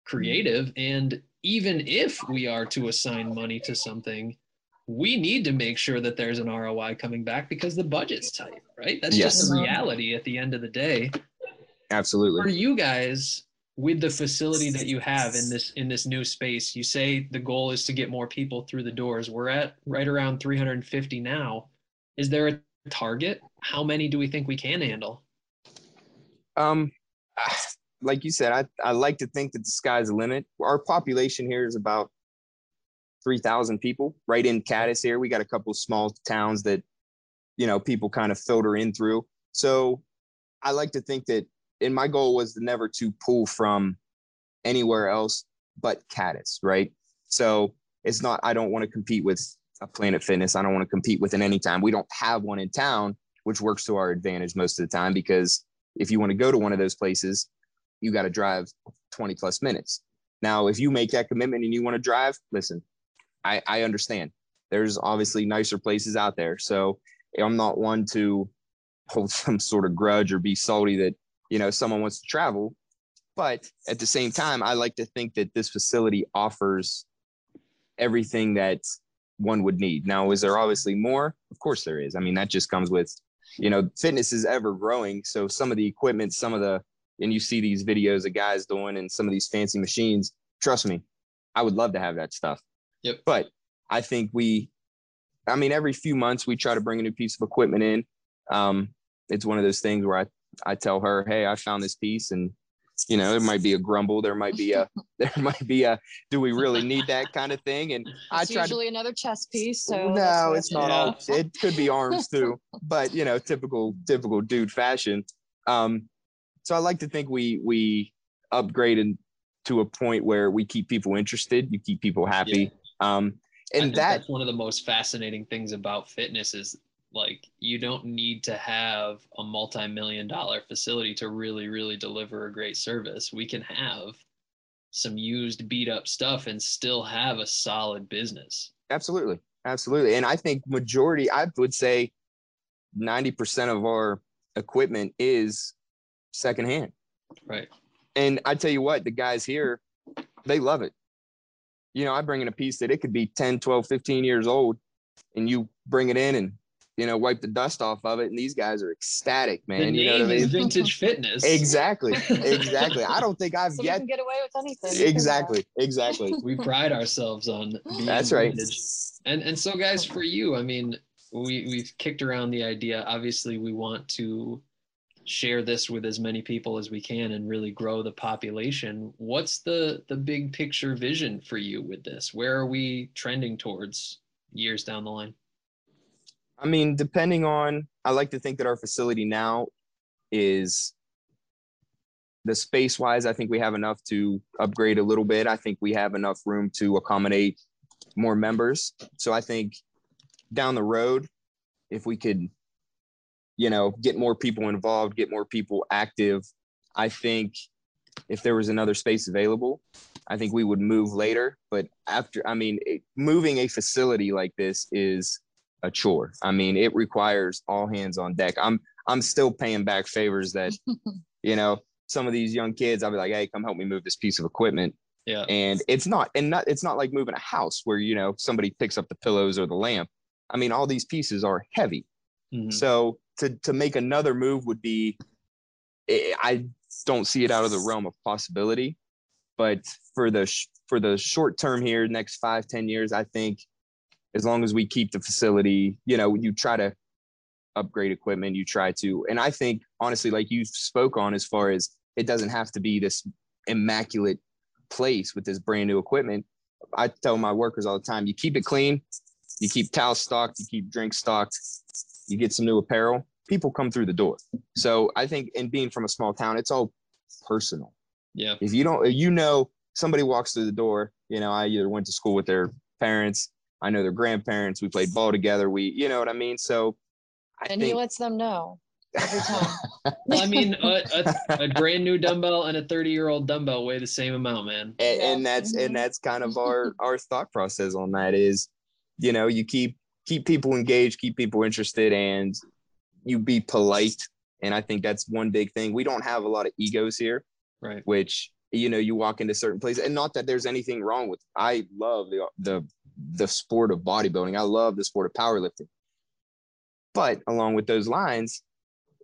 [SPEAKER 8] creative. And even if we are to assign money to something, we need to make sure that there's an ROI coming back because the budget's tight, right? That's just
[SPEAKER 9] Yes.
[SPEAKER 8] the reality at the end of the day.
[SPEAKER 9] absolutely
[SPEAKER 8] For you guys, with the facility that you have in this in this new space, you say the goal is to get more people through the doors. We're at right around 350 now. Is there a target? How many do we think we can handle?
[SPEAKER 9] Um, like you said, I, I like to think that the sky's the limit. Our population here is about 3,000 people right in Cadiz here. We got a couple small towns that, you know, people kind of filter in through. So I like to think that, and my goal was to never to pull from anywhere else but Cadiz, right? So it's not, I don't want to compete with a Planet Fitness. I don't want to compete with an Anytime. We don't have one in town, which works to our advantage most of the time because if you want to go to one of those places, you got to drive 20 plus minutes. Now, if you make that commitment and you want to drive, listen, I, I understand. There's obviously nicer places out there. So I'm not one to hold some sort of grudge or be salty that, you know, someone wants to travel. But at the same time, I like to think that this facility offers everything that one would need. Now, is there obviously more? Of course there is. I mean, that just comes with, you know, fitness is ever growing. So some of the equipment, some of the, and you see these videos of guys doing and some of these fancy machines, trust me, I would love to have that stuff.
[SPEAKER 8] Yep.
[SPEAKER 9] But I think we, I mean, every few months we try to bring a new piece of equipment in. Um, it's one of those things where I, I tell her, Hey, I found this piece and, you know, there might be a grumble. There might be a, there might be a, do we really need that kind of thing? And I
[SPEAKER 10] It's
[SPEAKER 9] try to
[SPEAKER 10] usually another chess piece. So
[SPEAKER 9] no, it's not
[SPEAKER 8] Yeah.
[SPEAKER 9] all. It could be arms too, but you know, typical typical dude fashion. Um, so I like to think we we upgraded to a point where we keep people interested, you keep people happy. Um, and that
[SPEAKER 8] that's one of the most fascinating things about fitness is like you don't need to have a multi-million dollar facility to really really deliver a great service. We can have some used beat up stuff and still have a solid business.
[SPEAKER 9] Absolutely. Absolutely. And i think majority i would say 90% of our equipment is secondhand.
[SPEAKER 8] Right.
[SPEAKER 9] And i tell you what the guys here they love it you know i bring in a piece that it could be 10 12 15 years old and you bring it in and you know wipe the dust off of it and these guys are ecstatic man
[SPEAKER 8] the
[SPEAKER 9] you know what I mean?
[SPEAKER 8] vintage fitness
[SPEAKER 9] exactly exactly i don't think i've
[SPEAKER 10] So
[SPEAKER 9] yet
[SPEAKER 10] can get away with anything.
[SPEAKER 9] exactly exactly
[SPEAKER 8] we pride ourselves on being
[SPEAKER 9] That's right.
[SPEAKER 8] vintage. and and so guys for you i mean we we've kicked around the idea obviously we want to share this with as many people as we can and really grow the population what's the the big picture vision for you with this where are we trending towards years down the line
[SPEAKER 9] I mean, depending on, I like to think that our facility now is the space wise, I think we have enough to upgrade a little bit. I think we have enough room to accommodate more members. So I think down the road, if we could, you know, get more people involved, get more people active, I think if there was another space available, I think we would move later. But after, I mean, it, moving a facility like this is a chore. I mean, it requires all hands on deck. I'm I'm still paying back favors that, you know, some of these young kids, I'll be like, hey, come help me move this piece of equipment.
[SPEAKER 8] yeah
[SPEAKER 9] And it's not, and not, it's not like moving a house where you know somebody picks up the pillows or the lamp. I mean, all these pieces are heavy.
[SPEAKER 8] Mhm.
[SPEAKER 9] So to to make another move would be, I don't see it out of the realm of possibility. But for the for the short term here, next five ten years, I think as long as we keep the facility, you know, you try to upgrade equipment, you try to, and I think honestly, like you spoke on, as far as it doesn't have to be this immaculate place with this brand new equipment. I tell my workers all the time, you keep it clean, you keep towels stocked, you keep drinks stocked, you get some new apparel, people come through the door. So I think, in being from a small town, it's all personal.
[SPEAKER 8] yeah
[SPEAKER 9] If you don't, you know, somebody walks through the door, you know, I either went to school with their parents, I know their grandparents, we played ball together, we, you know what I mean? So I
[SPEAKER 10] And he lets them know every time.
[SPEAKER 8] well i mean a, a, a brand new dumbbell and a 30 year old dumbbell weigh the same amount man
[SPEAKER 9] and,
[SPEAKER 10] Yeah.
[SPEAKER 9] and that's
[SPEAKER 10] Mhm.
[SPEAKER 9] and that's kind of our our thought process on that is you know you keep keep people engaged keep people interested and you be polite. And i think that's one big thing. We don't have a lot of egos here
[SPEAKER 8] right.
[SPEAKER 9] which you know you walk into certain places and not that there's anything wrong with i love the the the sport of bodybuilding. I love the sport of powerlifting. But along with those lines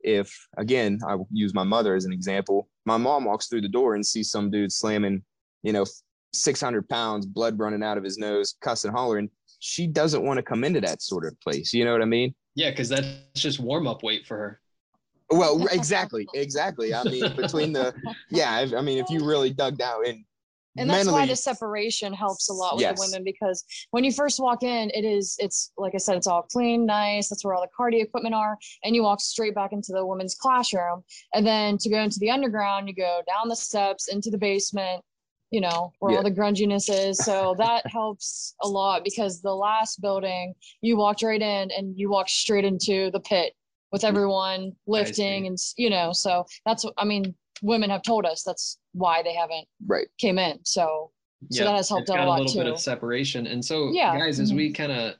[SPEAKER 9] if again i use my mother as an example my mom walks through the door and sees some dude slamming you know 600 pounds blood running out of his nose cussing hollering she doesn't want to come into that sort of place you know what i mean?
[SPEAKER 8] Yeah because that's just warm up weight for her.
[SPEAKER 9] Well exactly exactly i mean between the yeah i I mean if you really dug down and
[SPEAKER 10] and that's why the separation helps a lot with
[SPEAKER 9] Yes.
[SPEAKER 10] the women because when you first walk in it is it's like i said it's all clean nice that's where all the cardio equipment are and you walk straight back into the women's classroom. And then to go into the underground you go down the steps into the basement you know where
[SPEAKER 9] Yeah.
[SPEAKER 10] all the grunginess is. So that helps a lot because the last building you walked right in and you walked straight into the pit with everyone lifting and you know so that's i mean women have told us that's why they haven't
[SPEAKER 9] right.
[SPEAKER 10] came in. So so that has helped out
[SPEAKER 8] got
[SPEAKER 10] a lot
[SPEAKER 8] little bit of separation. And so
[SPEAKER 10] Yeah.
[SPEAKER 8] guys as we kind of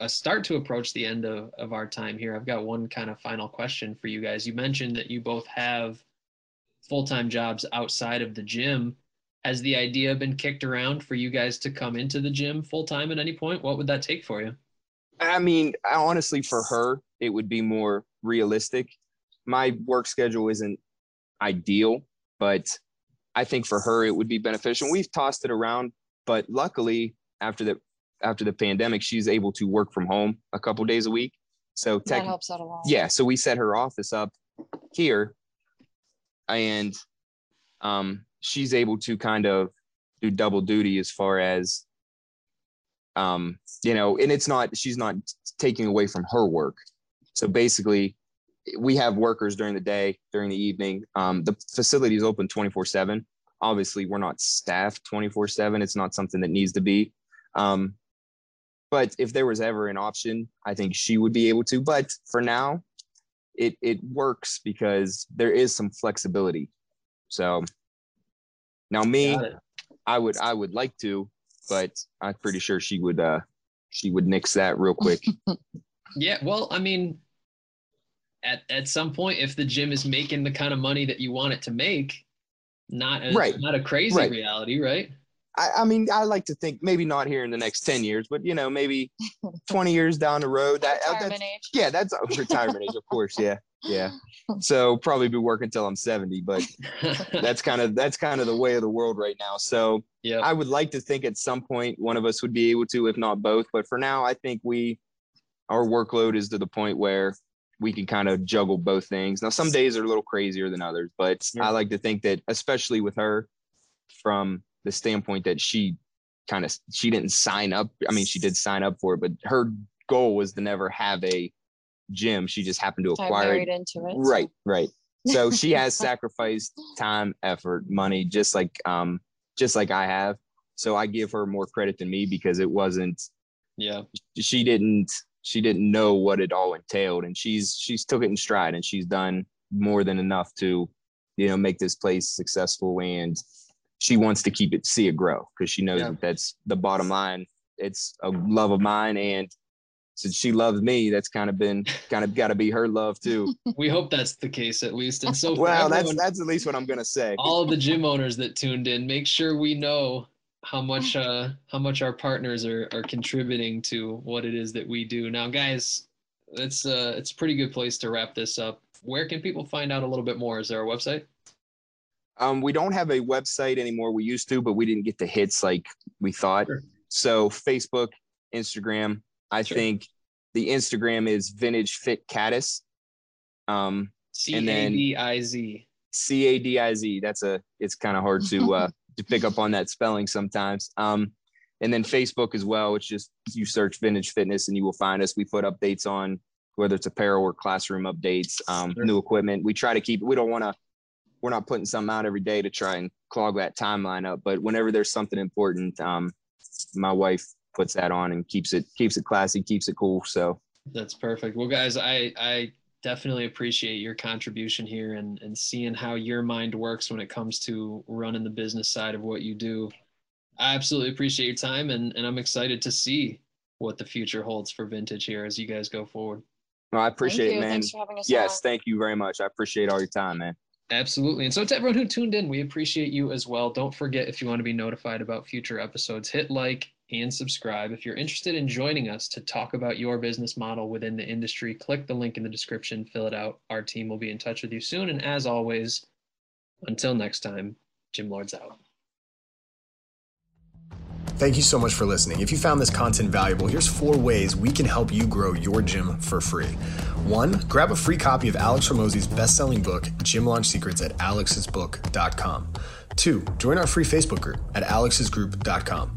[SPEAKER 8] uh, start to approach the end of, of our time here i've got one kind of final question for you guys. You mentioned that you both have full-time jobs outside of the gym has the idea been kicked around for you guys to come into the gym full-time at any point what would that take for you
[SPEAKER 9] I mean, I- honestly, for her, it would be more realistic. My work schedule isn't ideal, but I think for her it would be beneficial. We've tossed it around, but luckily, after the after the pandemic, she's able to work from home a couple days a week. So
[SPEAKER 10] that
[SPEAKER 9] tech,
[SPEAKER 10] helps out a lot.
[SPEAKER 9] yeah. So we set her office up here, and um, she's able to kind of do double duty as far as um, you know, and it's not she's not taking away from her work. So basically, we have workers during the day, during the evening. Um, the facility is open 24 7. Obviously, we're not staffed 24 7. It's not something that needs to be. Um, but if there was ever an option, I think she would be able to. But for now, it it works because there is some flexibility. So now me, I would I would like to, but I'm pretty sure she would uh she would nix that real quick.
[SPEAKER 8] Yeah, well, I mean, at at some point, if the gym is making the kind of money that you want it to make, not a,
[SPEAKER 9] Right.
[SPEAKER 8] not a crazy
[SPEAKER 9] Right.
[SPEAKER 8] reality, right?
[SPEAKER 9] I, I mean, I like to think maybe not here in the next 10 years, but you know, maybe 20 years down the road. That,
[SPEAKER 10] Retirement
[SPEAKER 9] that's,
[SPEAKER 10] age.
[SPEAKER 9] yeah, that's retirement age, of course. Yeah. Yeah. So probably be working till I'm 70, but that's kind of that's kind of the way of the world right now. So
[SPEAKER 8] yeah,
[SPEAKER 9] I would like to think at some point one of us would be able to, if not both. But for now, I think we our workload is to the point where we can kind of juggle both things. Now, some days are a little crazier than others, but
[SPEAKER 8] Yeah.
[SPEAKER 9] I like to think that, especially with her, from the standpoint that she kind of she didn't sign up. I mean, she did sign up for it, but her goal was to never have a gym. She just happened to acquire it.
[SPEAKER 10] into it.
[SPEAKER 9] Right, right. So she has sacrificed time, effort, money, just like um, just like I have. So I give her more credit than me because it wasn't
[SPEAKER 8] yeah,
[SPEAKER 9] she didn't she didn't know what it all entailed and she's she's took it in stride and she's done more than enough to you know make this place successful and she wants to keep it see it grow because she knows
[SPEAKER 8] Yeah.
[SPEAKER 9] that that's the bottom line it's a love of mine and since she loves me that's kind of been kind of got to be her love too
[SPEAKER 8] we hope that's the case at least. And so,
[SPEAKER 9] well that's
[SPEAKER 8] everyone-
[SPEAKER 9] that's at least what i'm gonna say
[SPEAKER 8] all the gym owners that tuned in, make sure we know how much uh how much our partners are are contributing to what it is that we do. Now, guys, it's uh it's a pretty good place to wrap this up. Where can people find out a little bit more? Is there a website?
[SPEAKER 9] Um, we don't have a website anymore. We used to, but we didn't get the hits like we thought.
[SPEAKER 8] Sure.
[SPEAKER 9] So Facebook, Instagram. I
[SPEAKER 8] Sure.
[SPEAKER 9] think the Instagram is Vintage Fit Cadiz. Um,
[SPEAKER 8] C A D I Z.
[SPEAKER 9] C A D I Z. That's a. It's kind of hard to uh, to pick up on that spelling sometimes. Um, and then Facebook as well. It's just you search Vintage Fitness and you will find us. We put updates on whether it's apparel or classroom updates, um,
[SPEAKER 8] Sure.
[SPEAKER 9] new equipment. We try to keep. We don't want to. We're not putting something out every day to try and clog that timeline up. But whenever there's something important, um, my wife puts that on and keeps it keeps it classy, keeps it cool. So
[SPEAKER 8] That's perfect. Well, guys, I I definitely appreciate your contribution here and and seeing how your mind works when it comes to running the business side of what you do. I absolutely appreciate your time and and I'm excited to see what the future holds for vintage here as you guys go forward.
[SPEAKER 9] no, I
[SPEAKER 10] Thank
[SPEAKER 9] appreciate
[SPEAKER 10] you.
[SPEAKER 9] it, man.
[SPEAKER 10] Thanks for having us
[SPEAKER 9] Yes,
[SPEAKER 10] on.
[SPEAKER 9] thank you very much. I appreciate all your time, man.
[SPEAKER 8] Absolutely. And so to everyone who tuned in, we appreciate you as well. Don't forget if you want to be notified about future episodes, hit like and subscribe. If you're interested in joining us to talk about your business model within the industry, click the link in the description, fill it out. Our team will be in touch with you soon. And as always, until next time, Gym Lords out.
[SPEAKER 1] Thank you so much for listening. If you found this content valuable, here's four ways we can help you grow your gym for free. One, grab a free copy of Alex Hormozi's best-selling book, Gym Launch Secrets at alexsbook.com. Two, join our free Facebook group at alexsgroup.com.